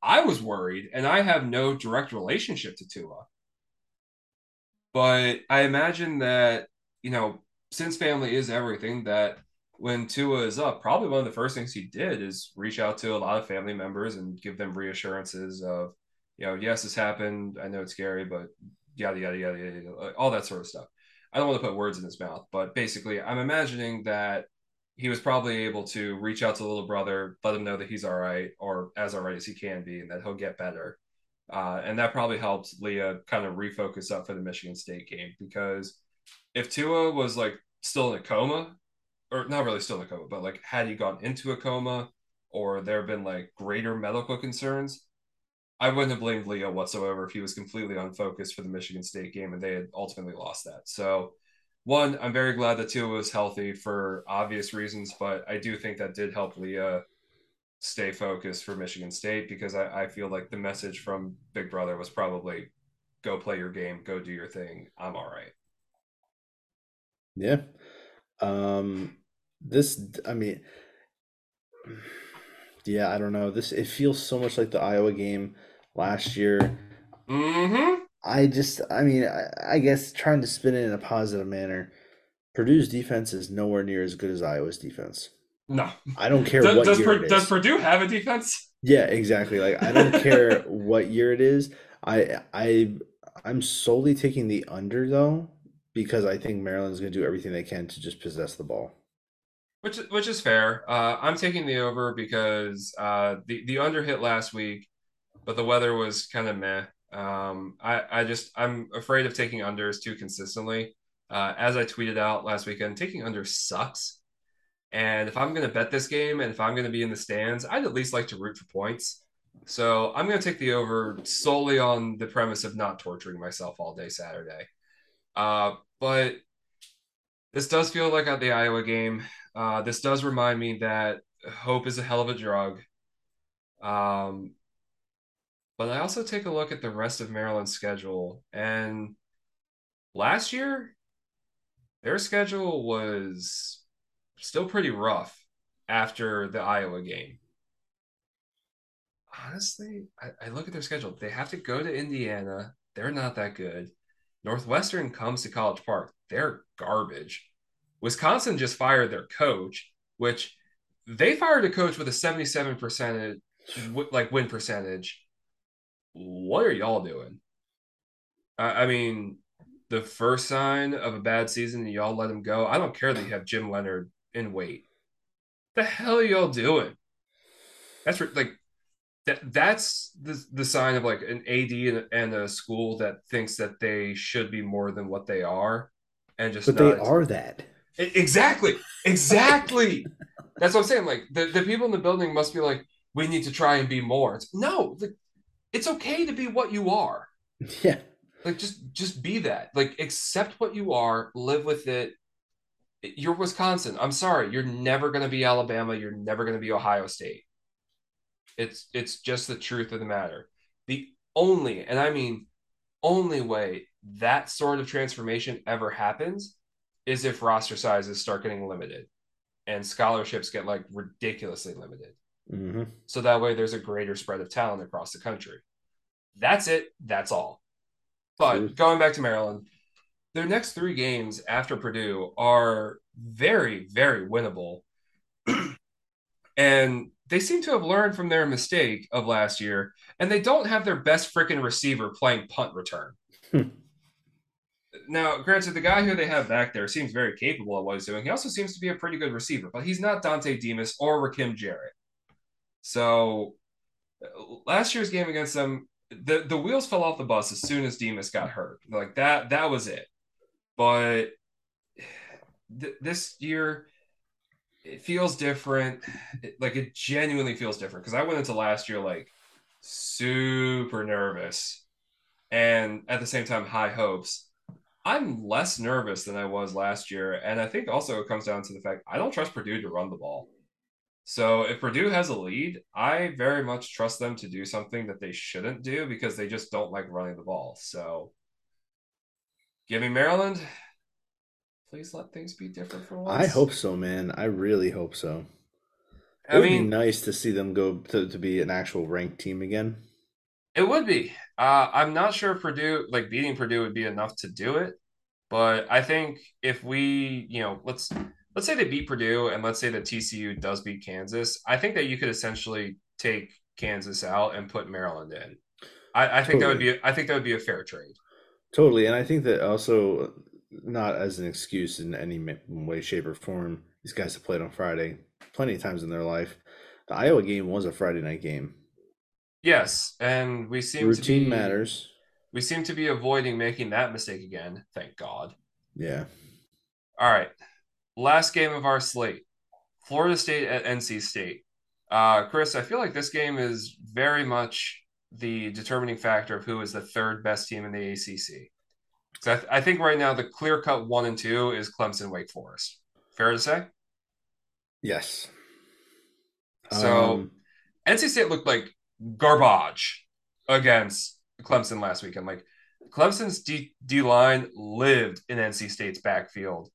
S1: I was worried, and I have no direct relationship to Tua. But I imagine that, you know, since family is everything, that when Tua is up, probably one of the first things he did is reach out to a lot of family members and give them reassurances of, you know, yes, this happened. I know it's scary, but yada yada yada yada, all that sort of stuff. I don't want to put words in his mouth, but basically, I'm imagining that he was probably able to reach out to the little brother, let him know that he's all right, or as all right as he can be, and that he'll get better. Uh, and that probably helped Leah kind of refocus up for the Michigan State game because if Tua was like still in a coma, or not really still in a coma, but like had he gone into a coma or there have been like greater medical concerns, I wouldn't have blamed Leo whatsoever if he was completely unfocused for the Michigan State game and they had ultimately lost that. So, one, I'm very glad that Tua was healthy for obvious reasons, but I do think that did help Leah stay focused for Michigan State because I, I feel like the message from Big Brother was probably go play your game, go do your thing. I'm all right.
S2: Yeah. Um this I mean yeah, I don't know. This it feels so much like the Iowa game last year.
S1: Mm-hmm.
S2: I just, I mean, I, I, guess trying to spin it in a positive manner. Purdue's defense is nowhere near as good as Iowa's defense.
S1: No,
S2: I don't care
S1: does,
S2: what
S1: does
S2: year
S1: per,
S2: it is.
S1: Does Purdue have a defense?
S2: Yeah, exactly. Like I don't care what year it is. I I I'm solely taking the under though because I think Maryland's going to do everything they can to just possess the ball.
S1: Which which is fair. Uh, I'm taking the over because uh, the the under hit last week, but the weather was kind of meh. Um, I I just I'm afraid of taking unders too consistently. Uh, as I tweeted out last weekend, taking under sucks. And if I'm going to bet this game and if I'm going to be in the stands, I'd at least like to root for points. So I'm going to take the over solely on the premise of not torturing myself all day Saturday. Uh, but this does feel like at the Iowa game. Uh, this does remind me that hope is a hell of a drug. Um, but I also take a look at the rest of Maryland's schedule, and last year, their schedule was still pretty rough after the Iowa game. Honestly, I, I look at their schedule. They have to go to Indiana. They're not that good. Northwestern comes to College Park. They're garbage. Wisconsin just fired their coach, which they fired a coach with a 77 percentage like win percentage. What are y'all doing? I, I mean, the first sign of a bad season, and y'all let him go. I don't care that you have Jim Leonhard in wait. The hell are y'all doing? That's like that. That's the the sign of like an AD and, and a school that thinks that they should be more than what they are, and just
S2: but they are that.
S1: Exactly. Exactly. That's what I'm saying. Like the, the people in the building must be like, we need to try and be more. It's, no, like, it's okay to be what you are.
S2: Yeah.
S1: Like just just be that. Like accept what you are, live with it. You're Wisconsin. I'm sorry. You're never gonna be Alabama. You're never gonna be Ohio State. It's it's just the truth of the matter. The only, and I mean only way that sort of transformation ever happens is if roster sizes start getting limited and scholarships get like ridiculously limited.
S2: Mm-hmm.
S1: So that way there's a greater spread of talent across the country. That's it. That's all. But going back to Maryland, their next three games after Purdue are very, very winnable. and they seem to have learned from their mistake of last year, and they don't have their best freaking receiver playing punt return. Hmm. Now, granted, the guy who they have back there seems very capable of what he's doing. He also seems to be a pretty good receiver, but he's not Dontay Demus or Rakim Jarrett. So uh, last year's game against them, the, the wheels fell off the bus as soon as Demus got hurt. Like that, that was it. But th- this year, it feels different. It, like it genuinely feels different because I went into last year like super nervous and at the same time high hopes. I'm less nervous than I was last year, and I think also it comes down to the fact I don't trust Purdue to run the ball. So if Purdue has a lead, I very much trust them to do something that they shouldn't do because they just don't like running the ball. So give me Maryland. Please let things be different for once.
S2: I hope so, man. I really hope so. It I would mean, be nice to see them go to, to be an actual ranked team again.
S1: It would be. Uh, I'm not sure if Purdue, like beating Purdue, would be enough to do it. But I think if we, you know, let's let's say they beat Purdue and let's say that TCU does beat Kansas, I think that you could essentially take Kansas out and put Maryland in. I, I think totally. that would be I think that would be a fair trade.
S2: Totally, and I think that also not as an excuse in any way, shape, or form. These guys have played on Friday plenty of times in their life. The Iowa game was a Friday night game.
S1: Yes, and we seem
S2: routine
S1: to be,
S2: matters.
S1: We seem to be avoiding making that mistake again. Thank God.
S2: Yeah.
S1: All right last game of our slate Florida State at NC State. Uh, Chris, I feel like this game is very much the determining factor of who is the third best team in the ACC. So I, th- I think right now the clear cut one and two is Clemson Wake Forest. Fair to say?
S2: Yes.
S1: So um, NC State looked like garbage against Clemson last weekend. Like Clemson's D, D line lived in NC State's backfield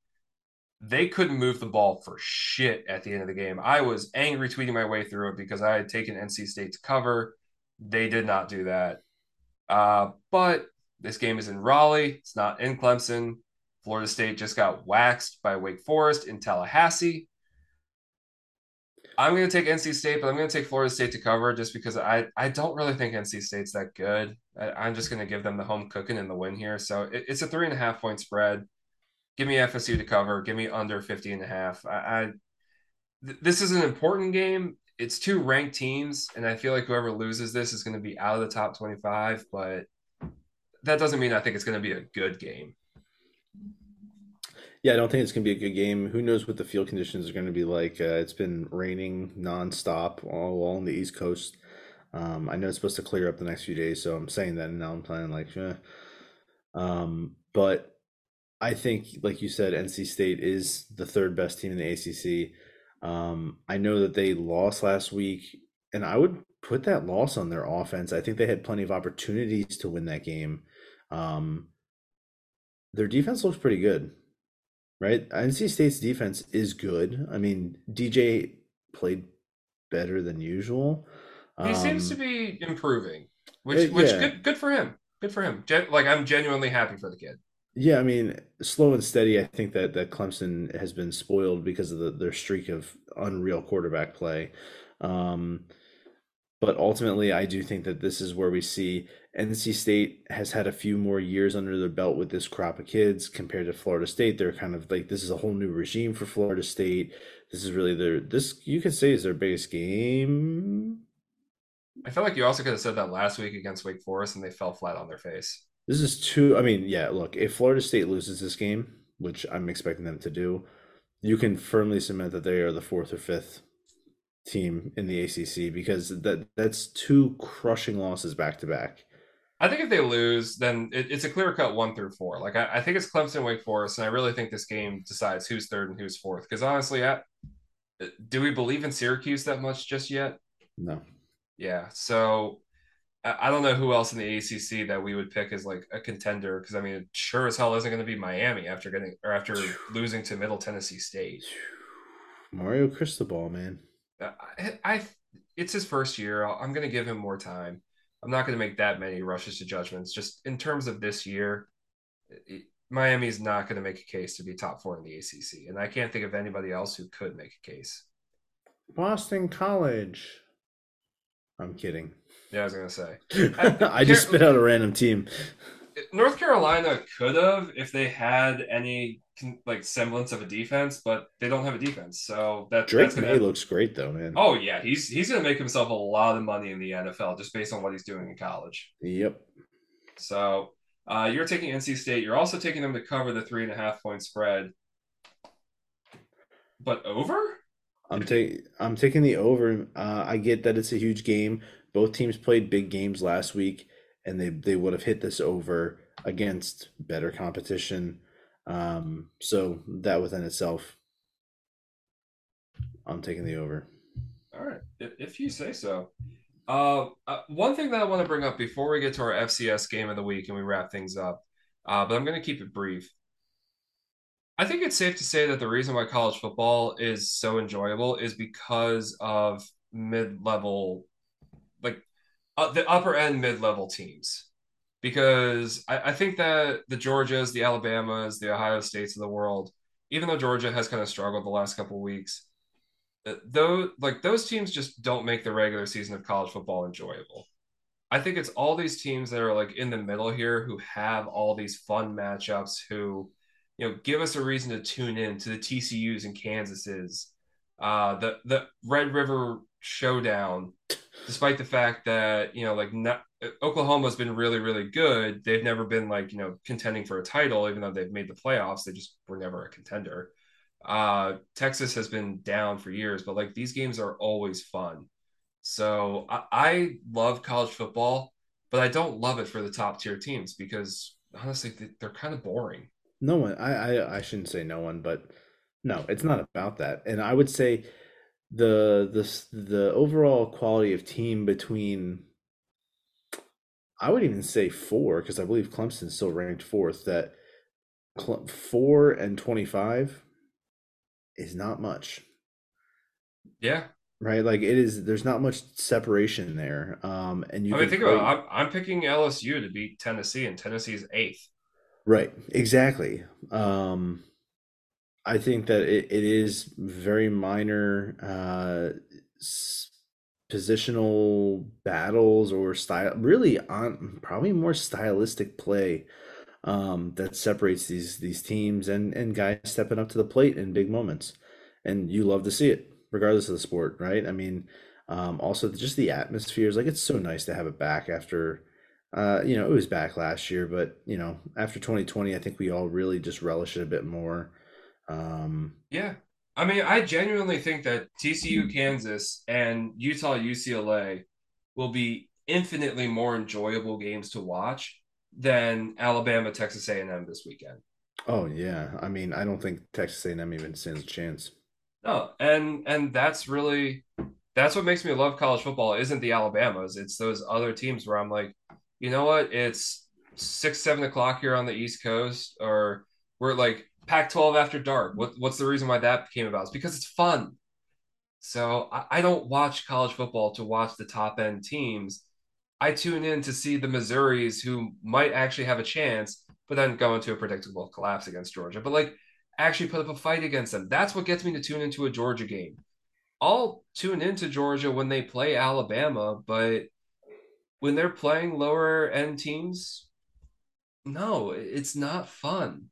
S1: they couldn't move the ball for shit at the end of the game. I was angry tweeting my way through it because I had taken NC State to cover. They did not do that. Uh, but this game is in Raleigh. It's not in Clemson. Florida State just got waxed by Wake Forest in Tallahassee. I'm going to take NC State, but I'm going to take Florida State to cover just because I, I don't really think NC State's that good. I, am just going to give them the home cooking and the win here. So it, it's a three and a half point spread give me FSU to cover. Give me under 50 and a half. I, I th- this is an important game. It's two ranked teams, and I feel like whoever loses this is going to be out of the top 25, but that doesn't mean I think it's going to be a good game.
S2: Yeah, I don't think it's going to be a good game. Who knows what the field conditions are going to be like? Uh, it's been raining nonstop all along the East Coast. Um, I know it's supposed to clear up the next few days, so I'm saying that, and now I'm playing like, eh. um, but I think, like you said, NC State is the third best team in the ACC. Um, I know that they lost last week, and I would put that loss on their offense. I think they had plenty of opportunities to win that game. Um, their defense looks pretty good, right? NC State's defense is good. I mean, DJ played better than usual.
S1: He um, seems to um, be improving, which which yeah. good good for him. Good for him. Gen- like I'm genuinely happy for the kid.
S2: Yeah, I mean, slow and steady. I think that that Clemson has been spoiled because of the, their streak of unreal quarterback play. Um, but ultimately, I do think that this is where we see NC State has had a few more years under their belt with this crop of kids compared to Florida State. They're kind of like this is a whole new regime for Florida State. This is really their this you could say is their biggest game.
S1: I feel like you also could have said that last week against Wake Forest, and they fell flat on their face.
S2: This is two. I mean, yeah. Look, if Florida State loses this game, which I'm expecting them to do, you can firmly cement that they are the fourth or fifth team in the ACC because that that's two crushing losses back to back.
S1: I think if they lose, then it, it's a clear cut one through four. Like I, I, think it's Clemson, Wake Forest, and I really think this game decides who's third and who's fourth. Because honestly, I, do we believe in Syracuse that much just yet?
S2: No.
S1: Yeah. So I don't know who else in the ACC that we would pick as like a contender because I mean, it sure as hell isn't going to be Miami after getting or after losing to Middle Tennessee State.
S2: Mario Cristobal, man.
S1: Uh, I, I it's his first year. I'm going to give him more time. I'm not going to make that many rushes to judgments. Just in terms of this year, Miami's not going to make a case to be top four in the ACC, and I can't think of anybody else who could make a case.
S2: Boston College. I'm kidding.
S1: Yeah, I was going to say.
S2: I just spit out a random team.
S1: North Carolina could have if they had any like semblance of a defense, but they don't have a defense. So that
S2: Drake
S1: that's
S2: Maye
S1: gonna,
S2: looks great though, man.
S1: Oh yeah, he's he's gonna make himself a lot of money in the NFL just based on what he's doing in college.
S2: Yep.
S1: So uh, you're taking NC State. You're also taking them to cover the three and a half point spread, but over.
S2: I'm taking I'm taking the over. Uh, I get that it's a huge game. Both teams played big games last week, and they they would have hit this over against better competition. Um, so that within itself, I'm taking the over.
S1: All right, if, you say so. Uh, uh, one thing that I want to bring up before we get to our FCS game of the week and we wrap things up, uh, but I'm going to keep it brief. I think it's safe to say that the reason why college football is so enjoyable is because of mid-level, like uh, the upper end mid-level teams. Because I, I think that the Georgias, the Alabamas, the Ohio States of the world, even though Georgia has kind of struggled the last couple weeks, though like those teams just don't make the regular season of college football enjoyable. I think it's all these teams that are like in the middle here who have all these fun matchups who you know give us a reason to tune in to the TCU's and Kansas's uh the the Red River showdown despite the fact that you know like not, Oklahoma's been really really good they've never been like you know contending for a title even though they've made the playoffs they just were never a contender uh, Texas has been down for years, but like these games are always fun. So I, I love college football, but I don't love it for the top tier teams because honestly, they're kind of boring.
S2: No one, I, I, I shouldn't say no one, but no, it's not about that. And I would say the the the overall quality of team between I would even say four because I believe Clemson's still ranked fourth. That four and twenty five is not much.
S1: Yeah.
S2: Right. Like it is. There's not much separation there. Um, and you.
S1: I mean, think play... about. It. I'm, I'm picking LSU to beat Tennessee, and Tennessee's eighth.
S2: Right. Exactly. Um, I think that it, it is very minor uh, positional battles or style, really on probably more stylistic play um, that separates these these teams and and guys stepping up to the plate in big moments, and you love to see it regardless of the sport, right? I mean, um, also just the atmosphere is Like it's so nice to have it back after. Uh, you know, it was back last year, but you know, after 2020, I think we all really just relish it a bit more. Um,
S1: yeah, I mean, I genuinely think that TCU, Kansas, and Utah, UCLA will be infinitely more enjoyable games to watch than Alabama, Texas A&M this weekend.
S2: Oh yeah, I mean, I don't think Texas A&M even stands a chance.
S1: No, and and that's really that's what makes me love college football. Isn't the Alabamas? It's those other teams where I'm like, you know what? It's six, seven o'clock here on the East Coast, or we're like Pac-12 after dark. What what's the reason why that came about? It's because it's fun. So I, I don't watch college football to watch the top end teams. I tune in to see the Missouris who might actually have a chance, but then go into a predictable collapse against Georgia. But like actually put up a fight against them. That's what gets me to tune into a Georgia game. I'll tune into Georgia when they play Alabama, but when they're playing lower end teams, no, it's not fun.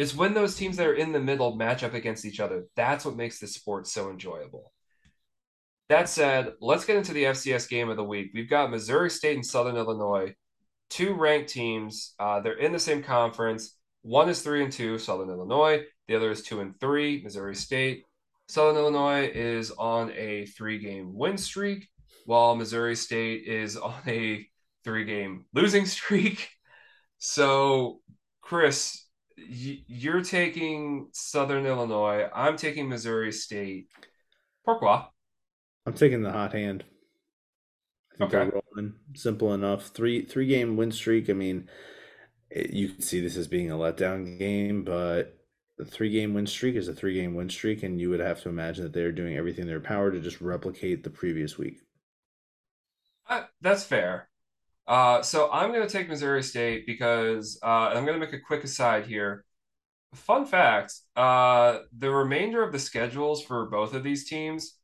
S1: It's when those teams that are in the middle match up against each other. That's what makes the sport so enjoyable. That said, let's get into the FCS game of the week. We've got Missouri State and Southern Illinois, two ranked teams. Uh, they're in the same conference. One is three and two, Southern Illinois. The other is two and three, Missouri State. Southern Illinois is on a three game win streak, while Missouri State is on a three game losing streak. So, Chris, you're taking Southern Illinois. I'm taking Missouri State. Pourquoi?
S2: I'm taking the hot hand. Okay. rolling. Simple enough. Three three game win streak. I mean, it, you can see this as being a letdown game, but the three game win streak is a three game win streak, and you would have to imagine that they're doing everything in their power to just replicate the previous week.
S1: Uh, that's fair. Uh, so I'm going to take Missouri State because uh, I'm going to make a quick aside here. Fun fact: uh, the remainder of the schedules for both of these teams,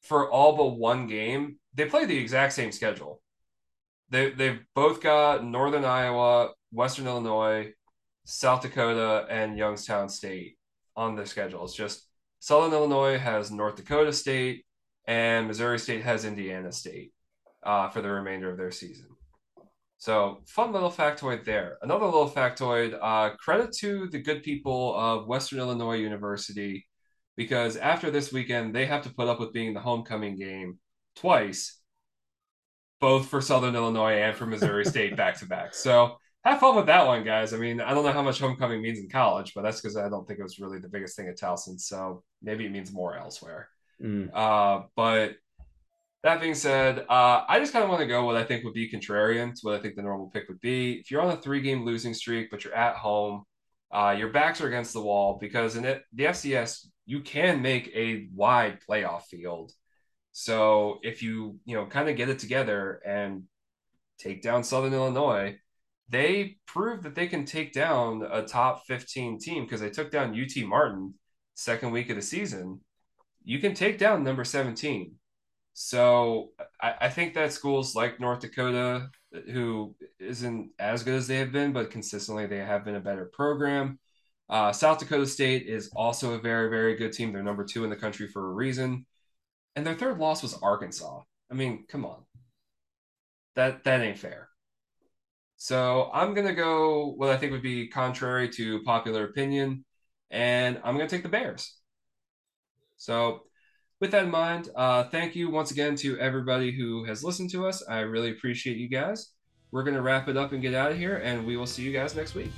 S1: for all but one game, they play the exact same schedule. They they've both got Northern Iowa, Western Illinois, South Dakota, and Youngstown State on their schedule. It's just Southern Illinois has North Dakota State, and Missouri State has Indiana State uh, for the remainder of their season. So, fun little factoid there. Another little factoid uh, credit to the good people of Western Illinois University because after this weekend, they have to put up with being the homecoming game twice, both for Southern Illinois and for Missouri State back to back. So, have fun with that one, guys. I mean, I don't know how much homecoming means in college, but that's because I don't think it was really the biggest thing at Towson. So, maybe it means more elsewhere. Mm. Uh, but that being said, uh, I just kind of want to go what I think would be contrarian to what I think the normal pick would be. If you're on a three game losing streak, but you're at home, uh, your backs are against the wall because in it, the FCS, you can make a wide playoff field. So if you, you know, kind of get it together and take down Southern Illinois, they proved that they can take down a top 15 team because they took down UT Martin second week of the season. You can take down number 17 so I, I think that schools like North Dakota, who isn't as good as they have been, but consistently they have been a better program. Uh, South Dakota State is also a very, very good team. They're number two in the country for a reason. And their third loss was Arkansas. I mean, come on. That that ain't fair. So I'm gonna go what I think would be contrary to popular opinion, and I'm gonna take the Bears. So with that in mind, uh, thank you once again to everybody who has listened to us. I really appreciate you guys. We're going to wrap it up and get out of here, and we will see you guys next week.